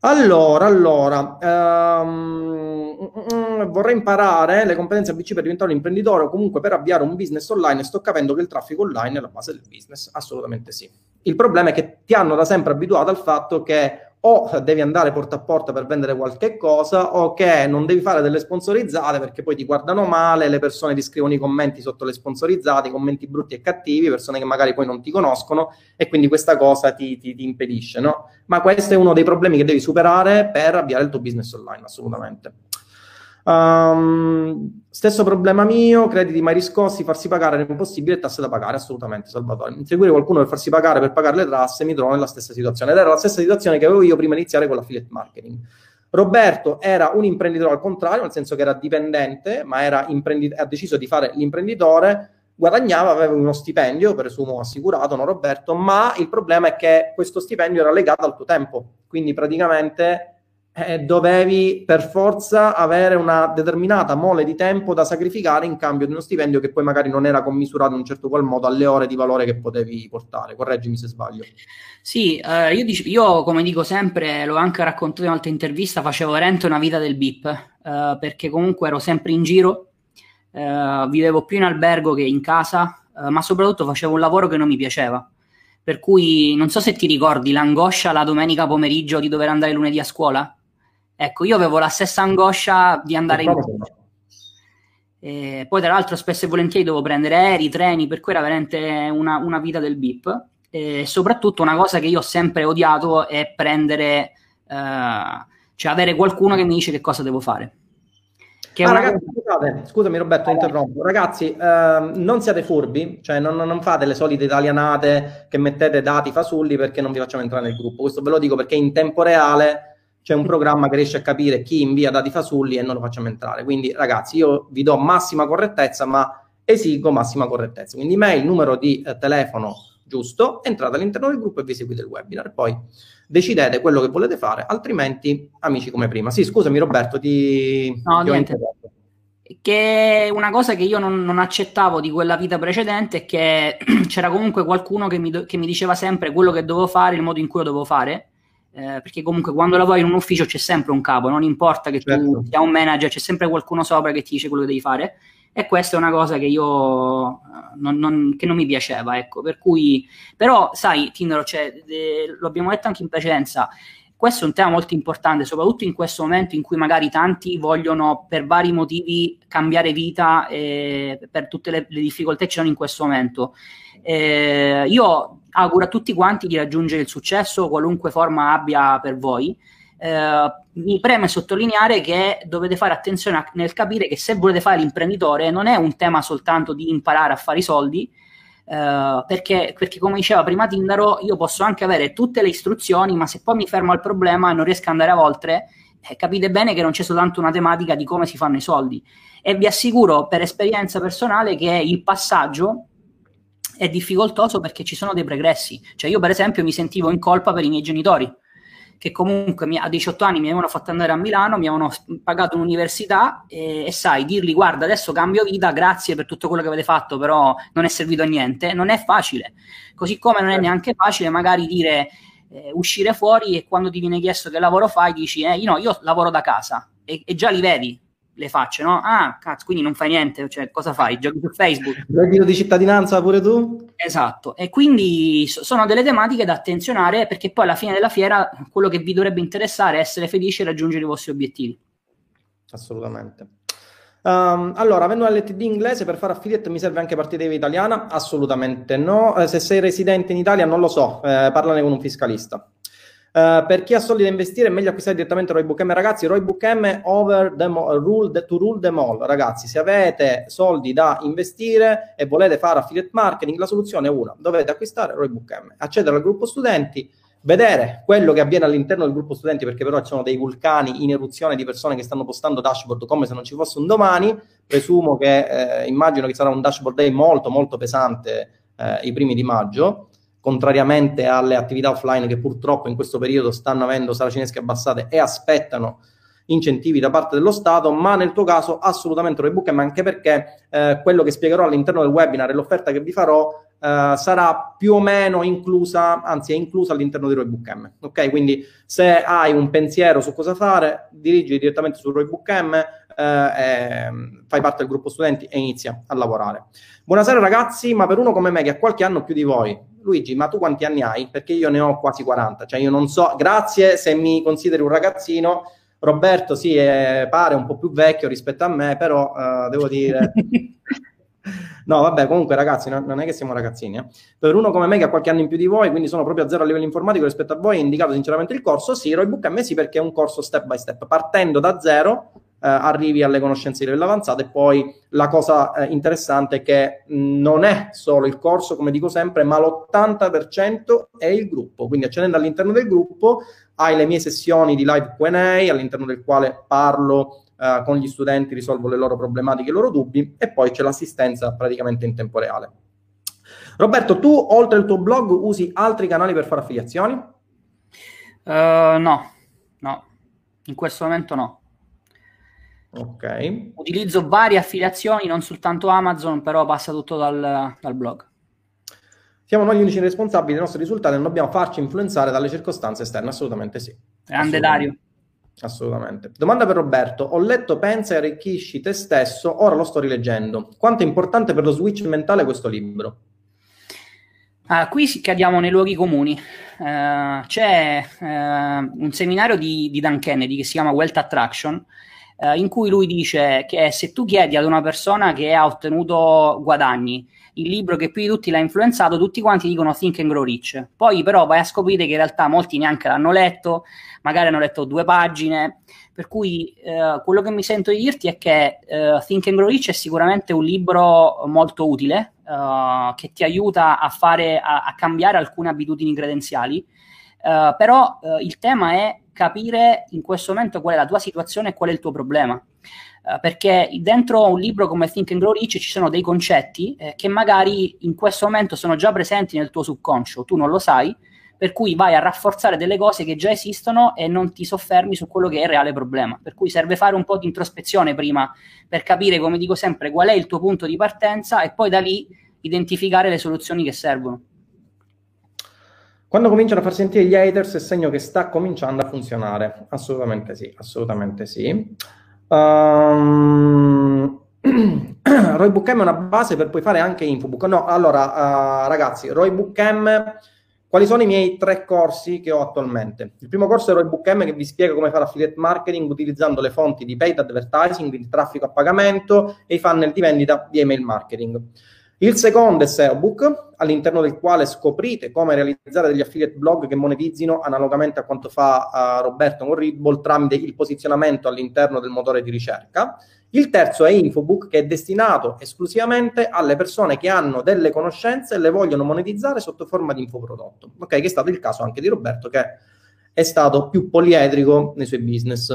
Allora, allora, um, vorrei imparare le competenze ABC per diventare un imprenditore o comunque per avviare un business online sto capendo che il traffico online è la base del business. Assolutamente sì. Il problema è che ti hanno da sempre abituato al fatto che o devi andare porta a porta per vendere qualche cosa o che non devi fare delle sponsorizzate perché poi ti guardano male, le persone ti scrivono i commenti sotto le sponsorizzate, commenti brutti e cattivi, persone che magari poi non ti conoscono e quindi questa cosa ti, ti, ti impedisce, no? Ma questo è uno dei problemi che devi superare per avviare il tuo business online, assolutamente. Um, stesso problema mio, crediti mai riscossi, farsi pagare è impossibile, tasse da pagare, assolutamente Salvatore. Inseguire qualcuno per farsi pagare per pagare le tasse mi trovo nella stessa situazione ed era la stessa situazione che avevo io prima di iniziare con l'affiliate marketing. Roberto era un imprenditore al contrario, nel senso che era dipendente, ma era imprendi- ha deciso di fare l'imprenditore, guadagnava, aveva uno stipendio, presumo assicurato, no Roberto, ma il problema è che questo stipendio era legato al tuo tempo, quindi praticamente eh, dovevi per forza avere una determinata mole di tempo da sacrificare in cambio di uno stipendio che poi magari non era commisurato in un certo qual modo alle ore di valore che potevi portare. Correggimi se sbaglio. Sì, eh, io, dic- io, come dico sempre, l'ho anche raccontato in un'altra intervista, facevo veramente una vita del BIP, eh, perché comunque ero sempre in giro, eh, vivevo più in albergo che in casa, eh, ma soprattutto facevo un lavoro che non mi piaceva. Per cui non so se ti ricordi l'angoscia la domenica pomeriggio di dover andare lunedì a scuola Ecco, io avevo la stessa angoscia di andare in eh, poi, tra l'altro, spesso e volentieri dovevo prendere aerei, treni, per cui era veramente una, una vita del BIP. E soprattutto una cosa che io ho sempre odiato è prendere, eh, cioè avere qualcuno che mi dice che cosa devo fare. Ah, ragazzi, scusate, scusami Roberto, interrompo. Ragazzi, eh, non siate furbi, cioè non, non, fate le solite italianate che mettete dati fasulli perché non vi facciamo entrare nel gruppo. Questo ve lo dico perché in tempo reale c'è un programma che riesce a capire chi invia dati fasulli e non lo facciamo entrare. Quindi, ragazzi, io vi do massima correttezza, ma esigo massima correttezza. Quindi, mail, numero di eh, telefono giusto, entrate all'interno del gruppo e vi seguite il webinar. Poi decidete quello che volete fare, altrimenti amici come prima. Sì, scusami Roberto, ti, no, ti niente. Che una cosa che io non, non, accettavo di quella vita precedente è che c'era comunque qualcuno che mi, che mi diceva sempre quello che dovevo fare, il modo in cui lo dovevo fare eh, perché comunque quando lavori in un ufficio c'è sempre un capo, non importa che certo. tu sia un manager, c'è sempre qualcuno sopra che ti dice quello che devi fare e questa è una cosa che io eh, non, non, che non mi piaceva, ecco, per cui però sai Tindaro, cioè, eh, lo abbiamo detto anche in precedenza, questo è un tema molto importante, soprattutto in questo momento in cui magari tanti vogliono per vari motivi cambiare vita eh, per tutte le, le difficoltà che ci sono in questo momento. Eh, io auguro a tutti quanti di raggiungere il successo, qualunque forma abbia per voi. Eh, mi preme sottolineare che dovete fare attenzione a, nel capire che se volete fare l'imprenditore non è un tema soltanto di imparare a fare i soldi, eh, perché, perché, come diceva prima Tindaro, io posso anche avere tutte le istruzioni, ma se poi mi fermo al problema e non riesco ad andare oltre, eh, capite bene che non c'è soltanto una tematica di come si fanno i soldi. E vi assicuro per esperienza personale che il passaggio è difficoltoso perché ci sono dei pregressi. Cioè io per esempio mi sentivo in colpa per i miei genitori, che comunque mi, a 18 anni mi avevano fatto andare a Milano, mi avevano pagato un'università e, e, sai, dirgli guarda adesso cambio vita, grazie per tutto quello che avete fatto, però non è servito a niente, non è facile. Così come non è neanche facile magari dire eh, uscire fuori e quando ti viene chiesto che lavoro fai dici eh, no, io lavoro da casa e, e già li vedi, le facce, no? Ah, cazzo, quindi non fai niente, cioè cosa fai? Giochi su Facebook? Reddito di cittadinanza pure tu? Esatto, e quindi sono delle tematiche da attenzionare perché poi alla fine della fiera quello che vi dovrebbe interessare è essere felici e raggiungere i vostri obiettivi. Assolutamente. Um, allora, avendo una LTD inglese per fare affiliate mi serve anche partita IVA italiana? Assolutamente no. Eh, se sei residente in Italia non lo so, eh, parlane con un fiscalista. Uh, per chi ha soldi da investire è meglio acquistare direttamente Roybook M. Ragazzi Roybook M over the rule the, to rule them all. Ragazzi se avete soldi da investire e volete fare affiliate marketing la soluzione è una. Dovete acquistare Roybook M. Accedere al gruppo studenti vedere quello che avviene all'interno del gruppo studenti, perché però ci sono dei vulcani in eruzione di persone che stanno postando dashboard come se non ci fosse un domani. Presumo che, eh, immagino che sarà un dashboard day molto, molto pesante eh, i primi di maggio, contrariamente alle attività offline che purtroppo in questo periodo stanno avendo saracinesche abbassate e aspettano incentivi da parte dello Stato, ma nel tuo caso assolutamente un ebook, ma anche perché eh, quello che spiegherò all'interno del webinar e l'offerta che vi farò Uh, sarà più o meno inclusa, anzi è inclusa all'interno di Roybook M. Ok, quindi se hai un pensiero su cosa fare, dirigi direttamente su Roybook M, uh, e, fai parte del gruppo studenti e inizia a lavorare. Buonasera ragazzi, ma per uno come me che ha qualche anno più di voi, Luigi, ma tu quanti anni hai? Perché io ne ho quasi 40, cioè io non so, grazie se mi consideri un ragazzino. Roberto sì, è, pare un po' più vecchio rispetto a me, però uh, devo dire No, vabbè, comunque ragazzi, no, non è che siamo ragazzini. Eh. Per uno come me che ha qualche anno in più di voi, quindi sono proprio a zero a livello informatico rispetto a voi, è indicato sinceramente il corso, sì, Roybook a me sì perché è un corso step by step, partendo da zero arrivi alle conoscenze di livello avanzato e poi la cosa eh, interessante è che non è solo il corso, come dico sempre, ma l'80% è il gruppo, quindi accedendo all'interno del gruppo hai le mie sessioni di live Q&A all'interno del quale parlo uh, con gli studenti risolvo le loro problematiche, i loro dubbi e poi c'è l'assistenza praticamente in tempo reale. Roberto, tu oltre al tuo blog usi altri canali per fare affiliazioni? Uh, no, no, in questo momento no. Ok. Utilizzo varie affiliazioni, non soltanto Amazon, però passa tutto dal, dal blog. Siamo noi gli unici responsabili dei nostri risultati e non dobbiamo farci influenzare dalle circostanze esterne, assolutamente sì. Grande. Dario. Assolutamente. Domanda per Roberto. Ho letto Pensa e arricchisci te stesso, ora lo sto rileggendo. Quanto è importante per lo switch mentale questo libro? Ah, qui cadiamo nei luoghi comuni. Uh, c'è uh, un seminario di, di, Dan Kennedy che si chiama Wealth Attraction, uh, in cui lui dice che se tu chiedi ad una persona che ha ottenuto guadagni il libro che più di tutti l'ha influenzato, tutti quanti dicono Think and Grow Rich. Poi però vai a scoprire che in realtà molti neanche l'hanno letto, magari hanno letto due pagine. Per cui eh, quello che mi sento di dirti è che eh, Think and Grow Rich è sicuramente un libro molto utile, eh, che ti aiuta a, fare, a, a cambiare alcune abitudini credenziali, eh, però eh, il tema è capire in questo momento qual è la tua situazione e qual è il tuo problema. Uh, perché dentro un libro come Think and Grow Rich ci sono dei concetti eh, che magari in questo momento sono già presenti nel tuo subconscio, tu non lo sai, per cui vai a rafforzare delle cose che già esistono e non ti soffermi su quello che è il reale problema. Per cui serve fare un po' di introspezione prima per capire, come dico sempre, qual è il tuo punto di partenza e poi da lì identificare le soluzioni che servono. Quando cominciano a far sentire gli haters è segno che sta cominciando a funzionare. Assolutamente sì, assolutamente sì. Um, Roybook M è una base per poi fare anche Infobook. No, allora, uh, ragazzi, Roybook M, quali sono i miei tre corsi che ho attualmente? Il primo corso è Roybook M che vi spiega come fare affiliate marketing utilizzando le fonti di paid advertising, il traffico a pagamento e i funnel di vendita di email marketing. Il secondo è SEObook, all'interno del quale scoprite come realizzare degli affiliate blog che monetizzino analogamente a quanto fa uh, Roberto con Readable tramite il posizionamento all'interno del motore di ricerca. Il terzo è Infobook, che è destinato esclusivamente alle persone che hanno delle conoscenze e le vogliono monetizzare sotto forma di infoprodotto. Ok, che è stato il caso anche di Roberto, che è stato più poliedrico nei suoi business.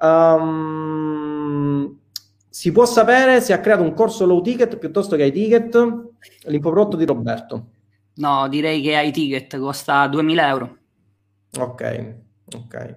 Um, si può sapere se ha creato un corso low ticket piuttosto che high ticket? L'infoprodotto di Roberto. No, direi che high ticket costa 2000 euro. Ok, ok.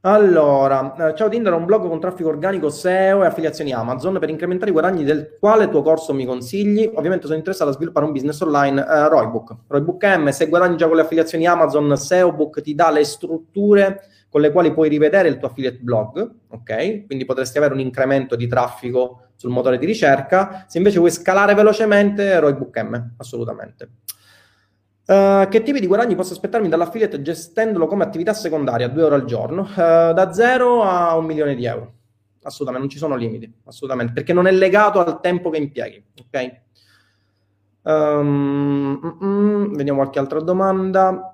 Allora, eh, ciao Tinder, un blog con traffico organico SEO e affiliazioni Amazon per incrementare i guadagni del quale tuo corso mi consigli? Ovviamente sono interessato a sviluppare un business online, eh, Roybook. Roybook M, se guadagni già con le affiliazioni Amazon, SEObook ti dà le strutture con le quali puoi rivedere il tuo affiliate blog, ok? Quindi potresti avere un incremento di traffico sul motore di ricerca. Se invece vuoi scalare velocemente, Roybook M, assolutamente. Uh, che tipi di guadagni posso aspettarmi dall'affiliate gestendolo come attività secondaria, due ore al giorno? Uh, da zero a un milione di euro. Assolutamente, non ci sono limiti, assolutamente, perché non è legato al tempo che impieghi, ok? Um, mm, mm, vediamo qualche altra domanda.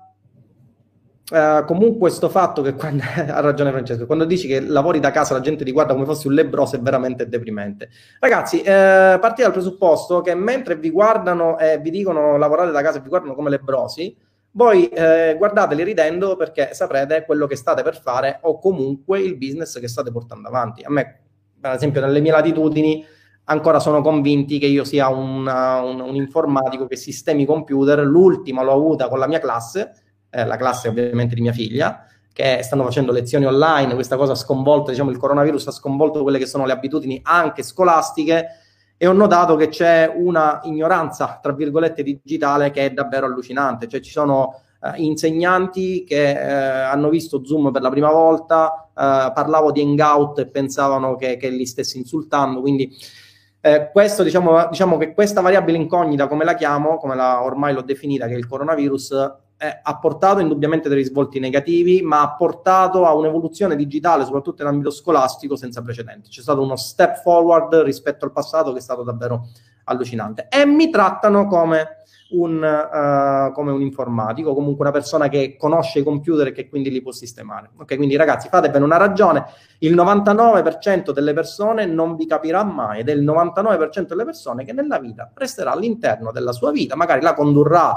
Uh, comunque questo fatto che quando, ha ragione Francesco, quando dici che lavori da casa la gente ti guarda come fossi un lebroso è veramente deprimente. Ragazzi, eh, partite dal presupposto che mentre vi guardano e vi dicono lavorare da casa e vi guardano come lebrosi, voi eh, guardateli ridendo perché saprete quello che state per fare o comunque il business che state portando avanti. A me, per esempio, nelle mie latitudini ancora sono convinti che io sia un, un, un informatico che sistemi computer. L'ultima l'ho avuta con la mia classe eh, la classe ovviamente di mia figlia, che stanno facendo lezioni online, questa cosa ha sconvolto, diciamo il coronavirus ha sconvolto quelle che sono le abitudini anche scolastiche e ho notato che c'è una ignoranza, tra virgolette, digitale che è davvero allucinante, cioè ci sono eh, insegnanti che eh, hanno visto Zoom per la prima volta, eh, parlavo di Hangout e pensavano che, che li stessi insultando, quindi eh, questo, diciamo, diciamo, che questa variabile incognita, come la chiamo, come la ormai l'ho definita, che è il coronavirus, eh, ha portato indubbiamente dei risvolti negativi, ma ha portato a un'evoluzione digitale, soprattutto in ambito scolastico, senza precedenti. C'è stato uno step forward rispetto al passato che è stato davvero allucinante. E mi trattano come un, uh, come un informatico, comunque una persona che conosce i computer e che quindi li può sistemare. Ok, quindi ragazzi, fatevene una ragione. Il 99% delle persone non vi capirà mai ed è il 99% delle persone che nella vita resterà all'interno della sua vita, magari la condurrà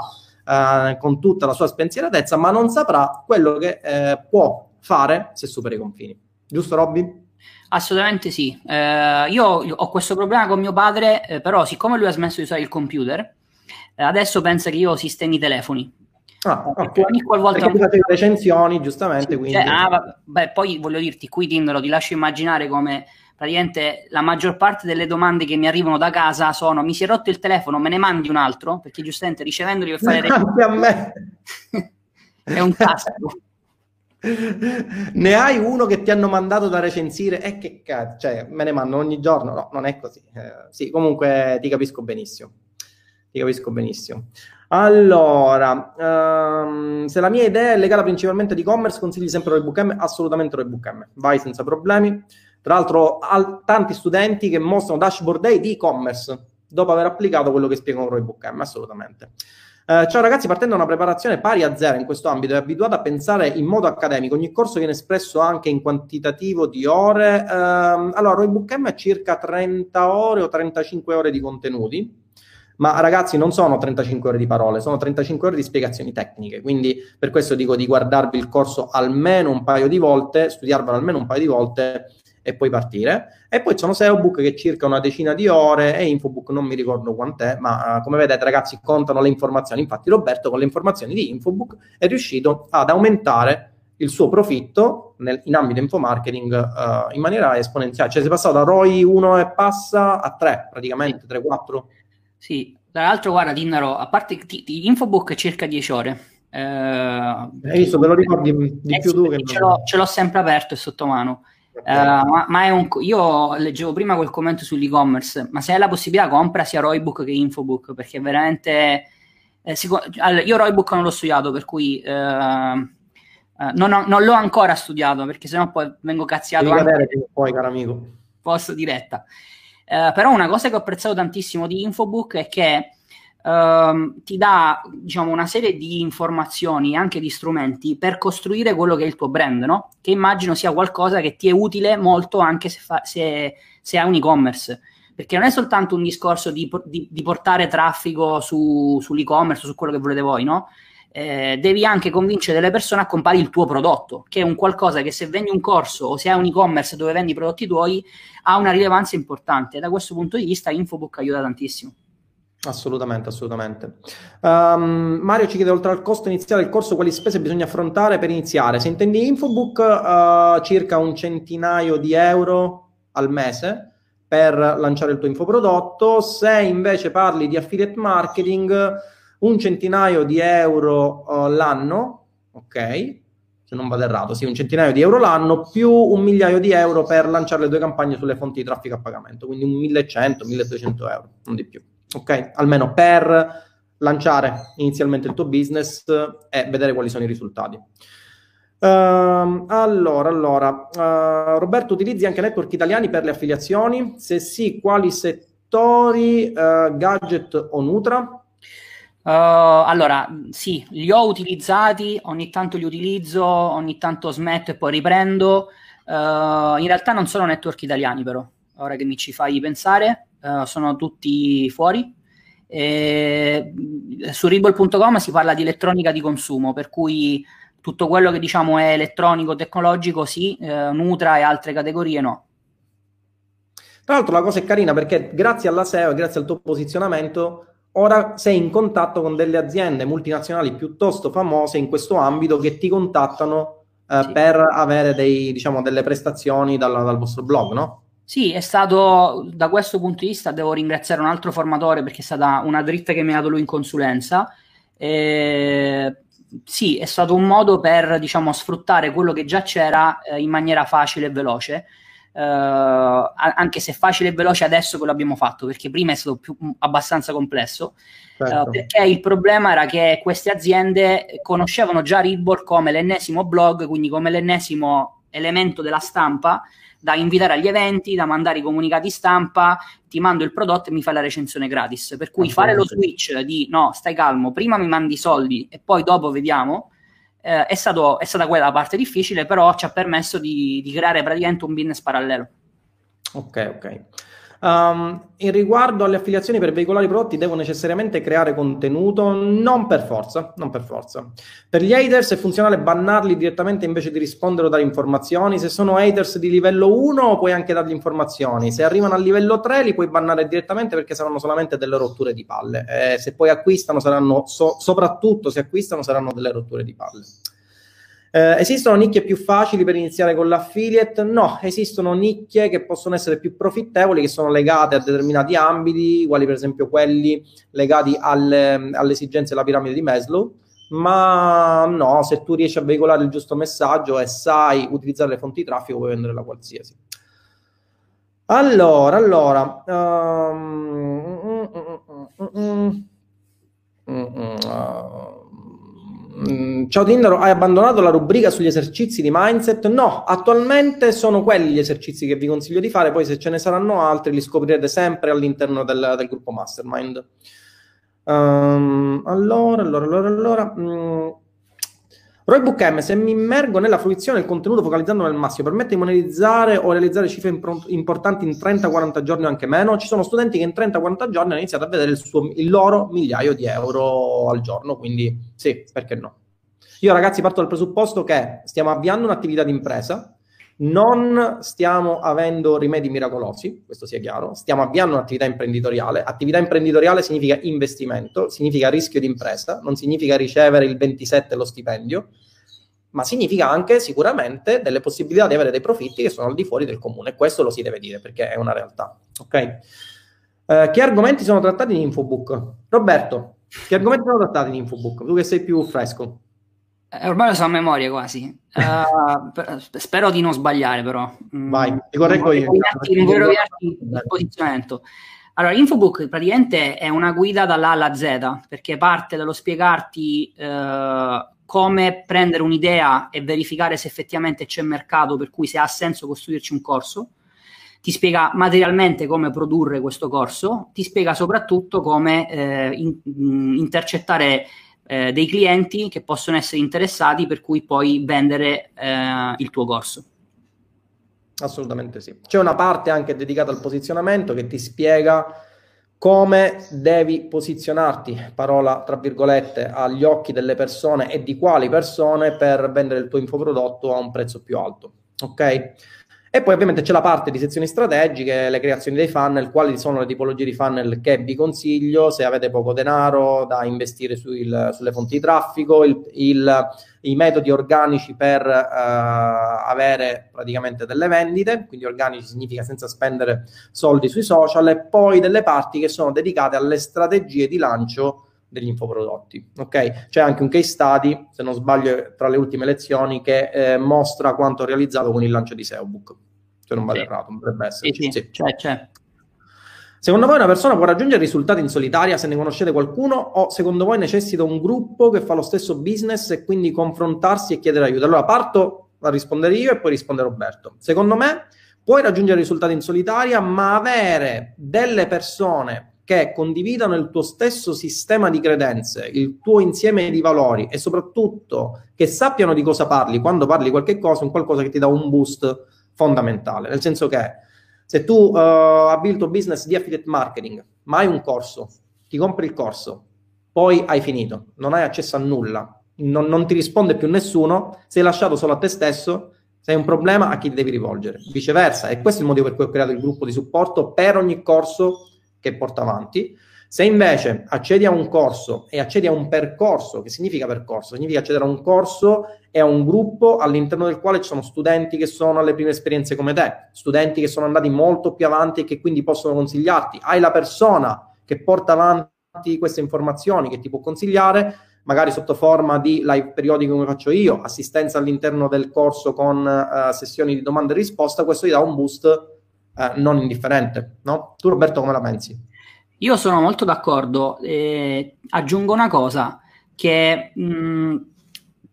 eh, con tutta la sua spensieratezza, ma non saprà quello che eh, può fare se supera i confini. Giusto, Robby? Assolutamente sì. Eh, io ho questo problema con mio padre, eh, però siccome lui ha smesso di usare il computer, eh, adesso pensa che io sistemi i telefoni. Ah, okay. ogni qualvolta Perché tu recensioni, giustamente. Sì, quindi... cioè, ah, beh, poi voglio dirti, qui Tinder ti lascio immaginare come praticamente la maggior parte delle domande che mi arrivano da casa sono mi si è rotto il telefono, me ne mandi un altro? Perché giustamente ricevendoli per fare... Anche a me! è un classico. ne hai uno che ti hanno mandato da recensire e eh, che cazzo, cioè me ne mando ogni giorno? No, non è così. Eh, sì, comunque ti capisco benissimo. Ti capisco benissimo. Allora, um, se la mia idea è legata principalmente ad e-commerce, consigli sempre Roybook M? Assolutamente Roybook M. Vai senza problemi. Tra l'altro, ha tanti studenti che mostrano dashboard day di e-commerce dopo aver applicato quello che spiega un Roybook M, assolutamente. Eh, ciao ragazzi, partendo da una preparazione pari a zero in questo ambito, è abituato a pensare in modo accademico. Ogni corso viene espresso anche in quantitativo di ore. Eh, allora, Roybook M ha circa 30 ore o 35 ore di contenuti. Ma ragazzi, non sono 35 ore di parole, sono 35 ore di spiegazioni tecniche. Quindi per questo dico di guardarvi il corso almeno un paio di volte, studiarvelo almeno un paio di volte e poi partire. E poi sono SEObook che circa una decina di ore e Infobook non mi ricordo quant'è, ma uh, come vedete ragazzi contano le informazioni. Infatti Roberto con le informazioni di Infobook è riuscito ad aumentare il suo profitto nel, in ambito infomarketing uh, in maniera esponenziale. Cioè si è passato da ROI 1 e passa a 3, praticamente 3-4. Sì, tra l'altro guarda Tinnaro, a parte t- t- Infobook circa 10 ore. Eh, Hai visto, te lo ricordi di eh, più tu che ce l'ho, ce l'ho sempre aperto e sotto mano. Uh, ma, ma un, io leggevo prima quel commento sull'e-commerce, ma se hai la possibilità compra sia Roybook che Infobook, perché veramente... Eh, si, allora, io Roybook non l'ho studiato, per cui... Uh, uh, non, ho, non, l'ho ancora studiato, perché sennò poi vengo cazziato Devi anche poi, caro amico. Posto diretta. però una cosa che ho apprezzato tantissimo di Infobook è che Uh, ti dà diciamo, una serie di informazioni, anche di strumenti per costruire quello che è il tuo brand, no? che immagino sia qualcosa che ti è utile molto anche se, fa, se, se hai un e-commerce. Perché non è soltanto un discorso di, di, di portare traffico su, sull'e-commerce, su quello che volete voi, no? Eh, devi anche convincere le persone a comprare il tuo prodotto, che è un qualcosa che se vendi un corso o se hai un e-commerce dove vendi i prodotti tuoi ha una rilevanza importante. Da questo punto di vista Infobook aiuta tantissimo. Assolutamente, assolutamente. Um, Mario ci chiede oltre al costo iniziale del corso quali spese bisogna affrontare per iniziare. Se intendi Infobook, uh, circa un centinaio di euro al mese per lanciare il tuo infoprodotto. Se invece parli di affiliate marketing, un centinaio di euro uh, l'anno, ok? Se non vado errato, sì, un centinaio di euro l'anno più un migliaio di euro per lanciare le tue campagne sulle fonti di traffico a pagamento, quindi un 1100, 1200 euro, non di più ok? Almeno per lanciare inizialmente il tuo business e vedere quali sono i risultati. Uh, allora, allora uh, Roberto, utilizzi anche network italiani per le affiliazioni? Se sì, quali settori, uh, gadget o Nutra? Uh, allora, sì, li ho utilizzati, ogni tanto li utilizzo, ogni tanto smetto e poi riprendo. In realtà non sono network italiani, però, ora che mi ci fai pensare. Eh, sono tutti fuori. E su Ribble.com si parla di elettronica di consumo, per cui tutto quello che diciamo è elettronico, tecnologico, sì, uh, Nutra e altre categorie no. Tra l'altro la cosa è carina perché grazie alla SEO e grazie al tuo posizionamento ora sei in contatto con delle aziende multinazionali piuttosto famose in questo ambito che ti contattano eh, sì. per avere dei, diciamo, delle prestazioni dal, dal vostro blog, no? Sì, è stato da questo punto di vista devo ringraziare un altro formatore perché è stata una dritta che mi ha dato lui in consulenza. Eh, sì, è stato un modo per diciamo sfruttare quello che già c'era eh, in maniera facile e veloce. Eh, anche se facile e veloce adesso che l'abbiamo fatto, perché prima è stato più, abbastanza complesso. Certo. perché il problema era che queste aziende conoscevano già Readboard come l'ennesimo blog, quindi come l'ennesimo elemento della stampa da invitare agli eventi, da mandare i comunicati stampa, ti mando il prodotto e mi fai la recensione gratis. Per cui fare lo switch di no, stai calmo, prima mi mandi i soldi e poi dopo vediamo, eh, è, stato, è, stata quella la parte difficile, però ci ha permesso di, di creare praticamente un business parallelo. Ok, ok. Um, in riguardo alle affiliazioni per veicolare i prodotti, devo necessariamente creare contenuto? Non per forza, non per forza. Per gli haters è funzionale bannarli direttamente invece di rispondere o dare informazioni. Se sono haters di livello 1 puoi anche dargli informazioni. Se arrivano al livello 3 li puoi bannare direttamente perché saranno solamente delle rotture di palle. Eh, se poi acquistano saranno, so- soprattutto se acquistano saranno delle rotture di palle. Eh, esistono nicchie più facili per iniziare con l'affiliate? No, esistono nicchie che possono essere più profittevoli, che sono legate a determinati ambiti, quali per esempio quelli legati alle, alle esigenze della piramide di Maslow. Ma no, se tu riesci a veicolare il giusto messaggio e sai utilizzare le fonti di traffico, puoi vendere la qualsiasi. Allora, allora. Um, mm, mm, mm, uh, Mm, ciao Tindaro, hai abbandonato la rubrica sugli esercizi di mindset? No, attualmente sono quelli gli esercizi che vi consiglio di fare, poi se ce ne saranno altri li scoprirete sempre all'interno del, del gruppo Mastermind. Um, allora, allora, allora, allora. Mm. Roybook M, se mi immergo nella fruizione del contenuto focalizzando nel massimo, permette di monetizzare o realizzare cifre impro- importanti in 30-40 giorni o anche meno. Ci sono studenti che in 30-40 giorni hanno iniziato a vedere il, suo, il loro migliaio di euro al giorno, quindi sì, perché no? Io ragazzi parto dal presupposto che stiamo avviando un'attività di impresa, non stiamo avendo rimedi miracolosi, questo sia chiaro, stiamo avviando un'attività imprenditoriale. Attività imprenditoriale significa investimento, significa rischio di impresa, non significa ricevere il 27 lo stipendio, ma significa anche sicuramente delle possibilità di avere dei profitti che sono al di fuori del comune. Questo lo si deve dire perché è una realtà. Ok? Eh, che argomenti sono trattati in Infobook? Roberto, che argomenti sono trattati in Infobook? Tu che sei più fresco. Eh, ormai lo so a memoria quasi. Uh, per, spero di non sbagliare, però. Mm, Vai, ti correggo io. Non vorrei rovinarti il posizionamento. Allora, Infobook praticamente è una guida dall'A alla Z, perché parte dallo spiegarti uh, come prendere un'idea e verificare se effettivamente c'è mercato, per cui se ha senso costruirci un corso. Ti spiega materialmente come produrre questo corso, ti spiega soprattutto come eh, in, in, intercettare eh, dei clienti che possono essere interessati per cui puoi vendere eh, il tuo corso. Assolutamente sì. C'è una parte anche dedicata al posizionamento che ti spiega come devi posizionarti, parola tra virgolette, agli occhi delle persone e di quali persone per vendere il tuo infoprodotto a un prezzo più alto. Ok? E poi ovviamente c'è la parte di sezioni strategiche, le creazioni dei funnel, quali sono le tipologie di funnel che vi consiglio se avete poco denaro da investire sul, sulle fonti di traffico, il, il, i metodi organici per uh, avere praticamente delle vendite, quindi organici significa senza spendere soldi sui social, e poi delle parti che sono dedicate alle strategie di lancio degli infoprodotti. Ok? C'è anche un case study, se non sbaglio, tra le ultime lezioni, che eh, mostra quanto ho realizzato con il lancio di SEObook. Se non vado sì. errato, dovrebbe essere. Sì, sì. C'è, c'è. Secondo voi una persona può raggiungere risultati in solitaria se ne conoscete qualcuno o secondo voi necessita un gruppo che fa lo stesso business e quindi confrontarsi e chiedere aiuto? Allora parto a rispondere io e poi risponde Roberto. Secondo me puoi raggiungere risultati in solitaria ma avere delle persone che condividano il tuo stesso sistema di credenze, il tuo insieme di valori e soprattutto che sappiano di cosa parli quando parli qualche cosa, un qualcosa che ti dà un boost fondamentale. Nel senso che se tu uh, avvi il tuo business di affiliate marketing, ma hai un corso, ti compri il corso, poi hai finito, non hai accesso a nulla, non, non ti risponde più nessuno, sei lasciato solo a te stesso, se hai un problema a chi ti devi rivolgere. Viceversa, e questo è il motivo per cui ho creato il gruppo di supporto per ogni corso che porta avanti. Se invece accedi a un corso e accedi a un percorso, che significa percorso? Significa accedere a un corso e a un gruppo all'interno del quale ci sono studenti che sono alle prime esperienze come te, studenti che sono andati molto più avanti e che quindi possono consigliarti. Hai la persona che porta avanti queste informazioni, che ti può consigliare, magari sotto forma di live periodico come faccio io, assistenza all'interno del corso con uh, sessioni di domanda e risposta, questo ti dà un boost eh, non indifferente, no? Tu Roberto come la pensi? Io sono molto d'accordo, eh, aggiungo una cosa, che mh, mm,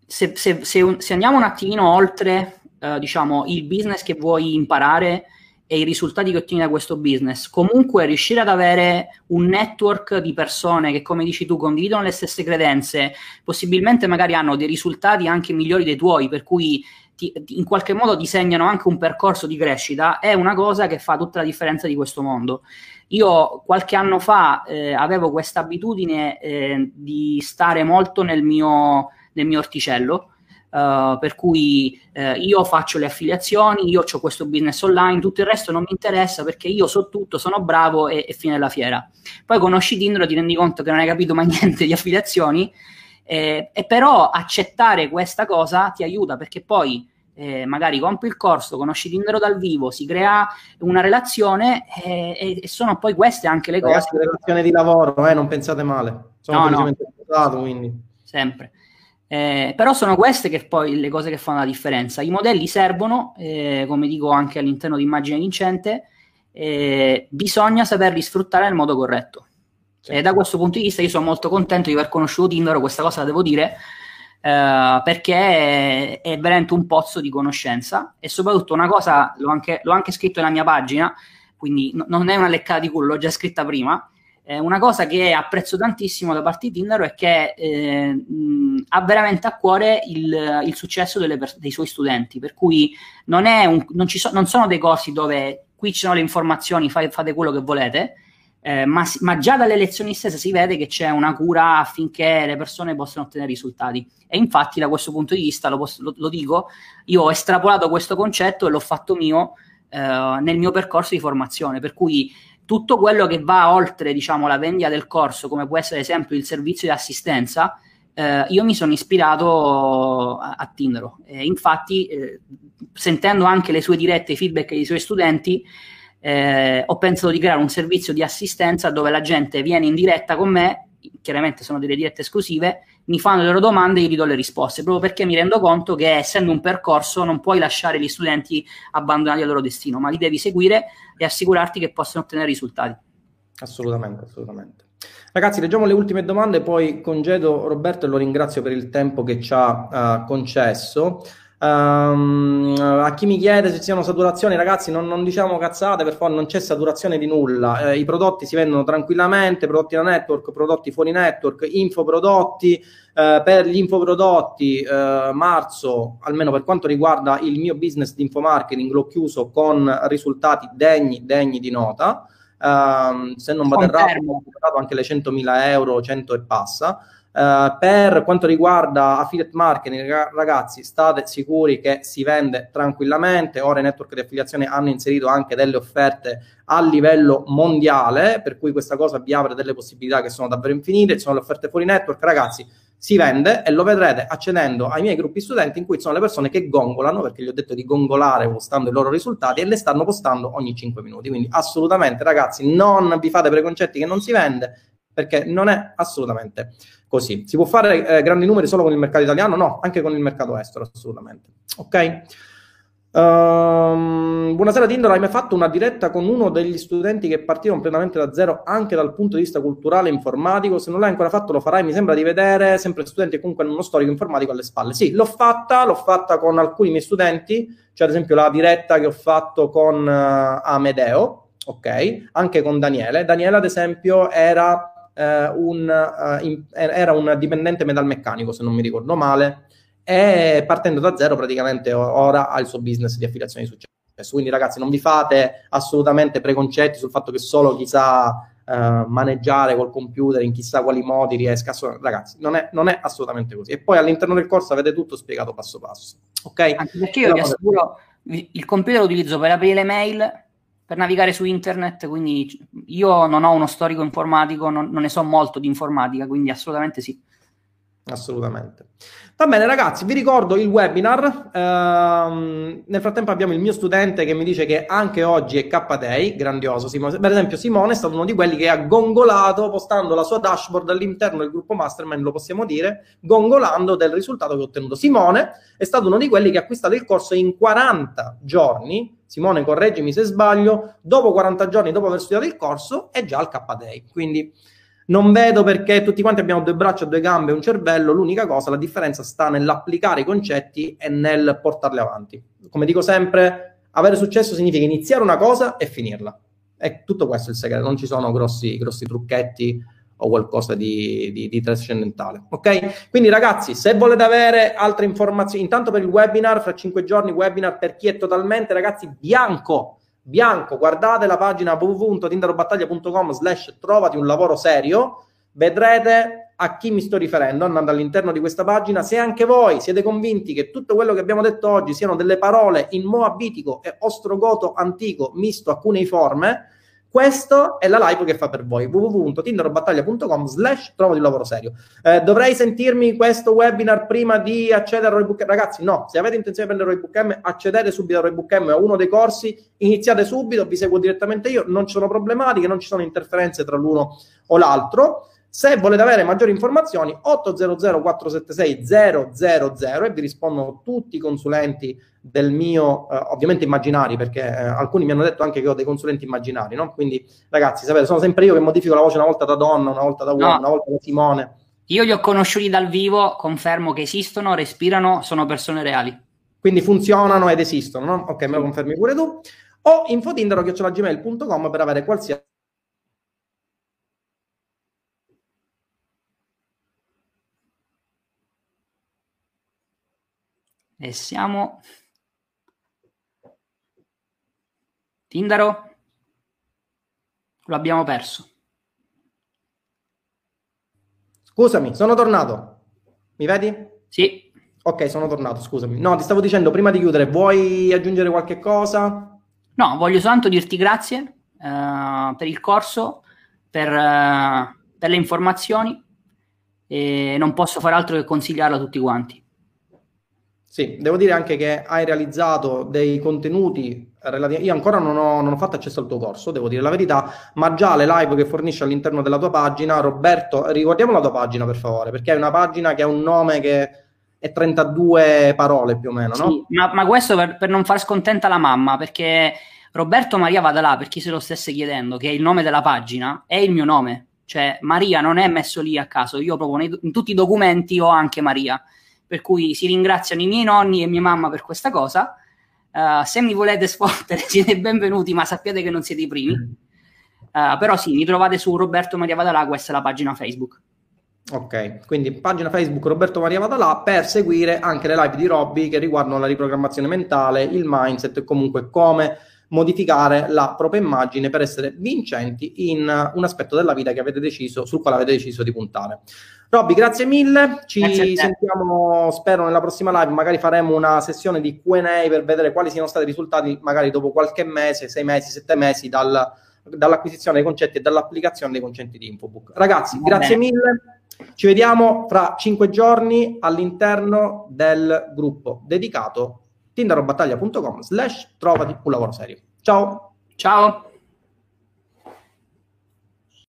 se, se, se, se, andiamo un attimino oltre, eh, diciamo, il business che vuoi imparare e i risultati che ottieni da questo business, comunque riuscire ad avere un network di persone che, come dici tu, condividono le stesse credenze, possibilmente magari hanno dei risultati anche migliori dei tuoi, per cui ti, in qualche modo disegnano anche un percorso di crescita, è una cosa che fa tutta la differenza di questo mondo. Io qualche anno fa eh, avevo questa abitudine eh, di stare molto nel mio, nel mio orticello, Uh, per cui uh, io faccio le affiliazioni, io ho questo business online, tutto il resto non mi interessa perché io so tutto, sono bravo e, e fine della fiera. Poi conosci Tinder, ti rendi conto che non hai capito mai niente di affiliazioni eh, e però accettare questa cosa ti aiuta perché poi eh, magari compri il corso, conosci Tinder dal vivo, si crea una relazione eh, e sono poi queste anche le Ragazzi, cose. relazione di lavoro, eh, non pensate male. Sono no, no. Pensato, quindi. Sempre. Eh, però sono queste che poi le cose che fanno la differenza. I modelli servono, eh, come dico anche all'interno di Immagine Vincente, eh, bisogna saperli sfruttare nel modo corretto. Certo. E da questo punto di vista io sono molto contento di aver conosciuto Tinder, questa cosa la devo dire, eh, perché è, è, veramente un pozzo di conoscenza e soprattutto una cosa, l'ho anche, l'ho anche scritto nella mia pagina, quindi no, non è una leccata di culo, l'ho già scritta prima, eh, una cosa che apprezzo tantissimo da parte di Tinder è che eh, mh, ha veramente a cuore il, il successo pers- dei suoi studenti, per cui non, un, non, so, non, sono dei corsi dove qui ci sono le informazioni, fai, fate quello che volete, eh, ma, ma, già dalle lezioni stesse si vede che c'è una cura affinché le persone possano ottenere risultati. E infatti, da questo punto di vista, lo, posso, lo, lo dico, io ho estrapolato questo concetto e l'ho fatto mio eh, nel mio percorso di formazione. Per cui tutto quello che va oltre, diciamo, la vendita del corso, come può essere, ad esempio, il servizio di assistenza, eh, io mi sono ispirato a, a Tindero. infatti, eh, sentendo anche le sue dirette, i feedback dei suoi studenti, eh, ho pensato di creare un servizio di assistenza dove la gente viene in diretta con me, chiaramente sono delle dirette esclusive, mi fanno le loro domande e io gli do le risposte, proprio perché mi rendo conto che essendo un percorso non puoi lasciare gli studenti abbandonati al loro destino, ma li devi seguire e assicurarti che possano ottenere risultati. Assolutamente, assolutamente. Ragazzi, leggiamo le ultime domande, poi congedo Roberto e lo ringrazio per il tempo che ci ha uh, concesso. Um, a chi mi chiede se ci siano saturazioni, ragazzi, non, non diciamo cazzate, per favore, non c'è saturazione di nulla. Eh, I prodotti si vendono tranquillamente, prodotti da network, prodotti fuori network, infoprodotti. Eh, per gli infoprodotti, eh, marzo, almeno per quanto riguarda il mio business di infomarketing, l'ho chiuso con risultati degni, degni di nota. Uh, se non vado errato, ho superato anche le 100.000 euro, 100 e passa. Uh, per quanto riguarda affiliate marketing, ragazzi, state sicuri che si vende tranquillamente. Ora i network di affiliazione hanno inserito anche delle offerte a livello mondiale, per cui questa cosa vi apre delle possibilità che sono davvero infinite. Ci sono le offerte fuori network, ragazzi. Si vende e lo vedrete accedendo ai miei gruppi studenti in cui sono le persone che gongolano, perché gli ho detto di gongolare postando i loro risultati e le stanno postando ogni 5 minuti. Quindi assolutamente, ragazzi, non vi fate preconcetti che non si vende, perché non è assolutamente così. Si può fare eh, grandi numeri solo con il mercato italiano? No, anche con il mercato estero, assolutamente. Ok? Um, buonasera Tinder, hai mai fatto una diretta con uno degli studenti che partiva completamente da zero anche dal punto di vista culturale e informatico? Se non l'hai ancora fatto lo farai, mi sembra di vedere sempre studenti comunque hanno uno storico informatico alle spalle. Sì, l'ho fatta, l'ho fatta con alcuni miei studenti, cioè ad esempio la diretta che ho fatto con uh, Amedeo, ok? Anche con Daniele. Daniele ad esempio era eh, un, uh, in, era un dipendente metalmeccanico, se non mi ricordo male, e partendo da zero praticamente ora ha il suo business di affiliazione di successo. Quindi ragazzi non vi fate assolutamente preconcetti sul fatto che solo chi sa uh, maneggiare col computer in chissà quali modi riesca a... Ragazzi, non è, non è, assolutamente così. E poi all'interno del corso avete tutto spiegato passo passo. Ok? Anche perché io vi assicuro, il computer lo utilizzo per aprire le mail per navigare su internet, quindi io non ho uno storico informatico, non, non ne so molto di informatica, quindi assolutamente sì. Assolutamente. Va bene ragazzi, vi ricordo il webinar. Ehm, nel frattempo abbiamo il mio studente che mi dice che anche oggi è K-Day, grandioso Simone. Per esempio Simone è stato uno di quelli che ha gongolato postando la sua dashboard all'interno del gruppo Mastermind, lo possiamo dire, gongolando del risultato che ha ottenuto. Simone è stato uno di quelli che ha acquistato il corso in 40 giorni. Simone, correggimi se sbaglio, dopo 40 giorni dopo aver studiato il corso è già al K-Day. Quindi non vedo perché tutti quanti abbiamo due braccia, due gambe un cervello, l'unica cosa, la differenza sta nell'applicare i concetti e nel portarli avanti. Come dico sempre, avere successo significa iniziare una cosa e finirla. È tutto questo il segreto, non ci sono grossi, grossi trucchetti o qualcosa di, di, di, trascendentale. Ok? Quindi ragazzi, se volete avere altre informazioni, intanto per il webinar, fra cinque giorni, webinar per chi è totalmente, ragazzi, bianco bianco, guardate la pagina www.tindarobattaglia.com slash trovati un lavoro serio, vedrete a chi mi sto riferendo andando all'interno di questa pagina. Se anche voi siete convinti che tutto quello che abbiamo detto oggi siano delle parole in moabitico e ostrogoto antico misto a cuneiforme, questa è la live che fa per voi, www.tinderobattaglia.com slash trovo di lavoro serio. Eh, dovrei sentirmi questo webinar prima di accedere a Roybook Ragazzi, no, se avete intenzione di prendere Roybook M, accedete subito a Roybook M, a uno dei corsi, iniziate subito, vi seguo direttamente io, non ci sono problematiche, non ci sono interferenze tra l'uno o l'altro. Se volete avere maggiori informazioni, 800 476 000 e vi rispondono tutti i consulenti del mio, eh, ovviamente immaginari, perché eh, alcuni mi hanno detto anche che ho dei consulenti immaginari, no? Quindi ragazzi, sapete, sono sempre io che modifico la voce una volta da donna, una volta da uomo, no. una volta da Simone. Io li ho conosciuti dal vivo, confermo che esistono, respirano, sono persone reali. Quindi funzionano ed esistono, no? Ok, me lo confermi pure tu. O infotindero.gmail.com per avere qualsiasi E siamo... Tindaro? Lo abbiamo perso. Scusami, sono tornato. Mi vedi? Sì. Ok, sono tornato, scusami. No, ti stavo dicendo, prima di chiudere, vuoi aggiungere qualche cosa? No, voglio soltanto dirti grazie uh, per il corso, per, uh, per le informazioni e non posso fare altro che consigliarlo a tutti quanti. Sì, devo dire anche che hai realizzato dei contenuti relativi. Io ancora non ho, non ho, fatto accesso al tuo corso, devo dire la verità, ma già le live che fornisci all'interno della tua pagina, Roberto, ricordiamo la tua pagina per favore, perché è una pagina che ha un nome che è 32 parole più o meno, no? Sì, ma, ma, questo per, per, non far scontenta la mamma, perché Roberto Maria Vadalà, per chi se lo stesse chiedendo, che è il nome della pagina, è il mio nome. Cioè, Maria non è messo lì a caso, io proprio nei, in tutti i documenti ho anche Maria per cui si ringraziano i miei nonni e mia mamma per questa cosa. Uh, se mi volete sfottere siete benvenuti, ma sappiate che non siete i primi. Uh, però sì, mi trovate su Roberto Maria Vadalà, questa è la pagina Facebook. Ok, quindi pagina Facebook Roberto Maria Vadalà per seguire anche le live di Robby che riguardano la riprogrammazione mentale, il mindset e comunque come modificare la propria immagine per essere vincenti in un aspetto della vita che avete deciso, sul quale avete deciso di puntare. Robby, grazie mille. Ci grazie sentiamo, spero, nella prossima live. Magari faremo una sessione di QA per vedere quali siano stati i risultati, magari dopo qualche mese, sei mesi, sette mesi dal, dall'acquisizione dei concetti e dall'applicazione dei concetti di Infobook. Ragazzi, Va grazie bene. mille. Ci vediamo fra cinque giorni all'interno del gruppo dedicato tindarobattaglia.com slash trovati un lavoro serio. Ciao! Ciao!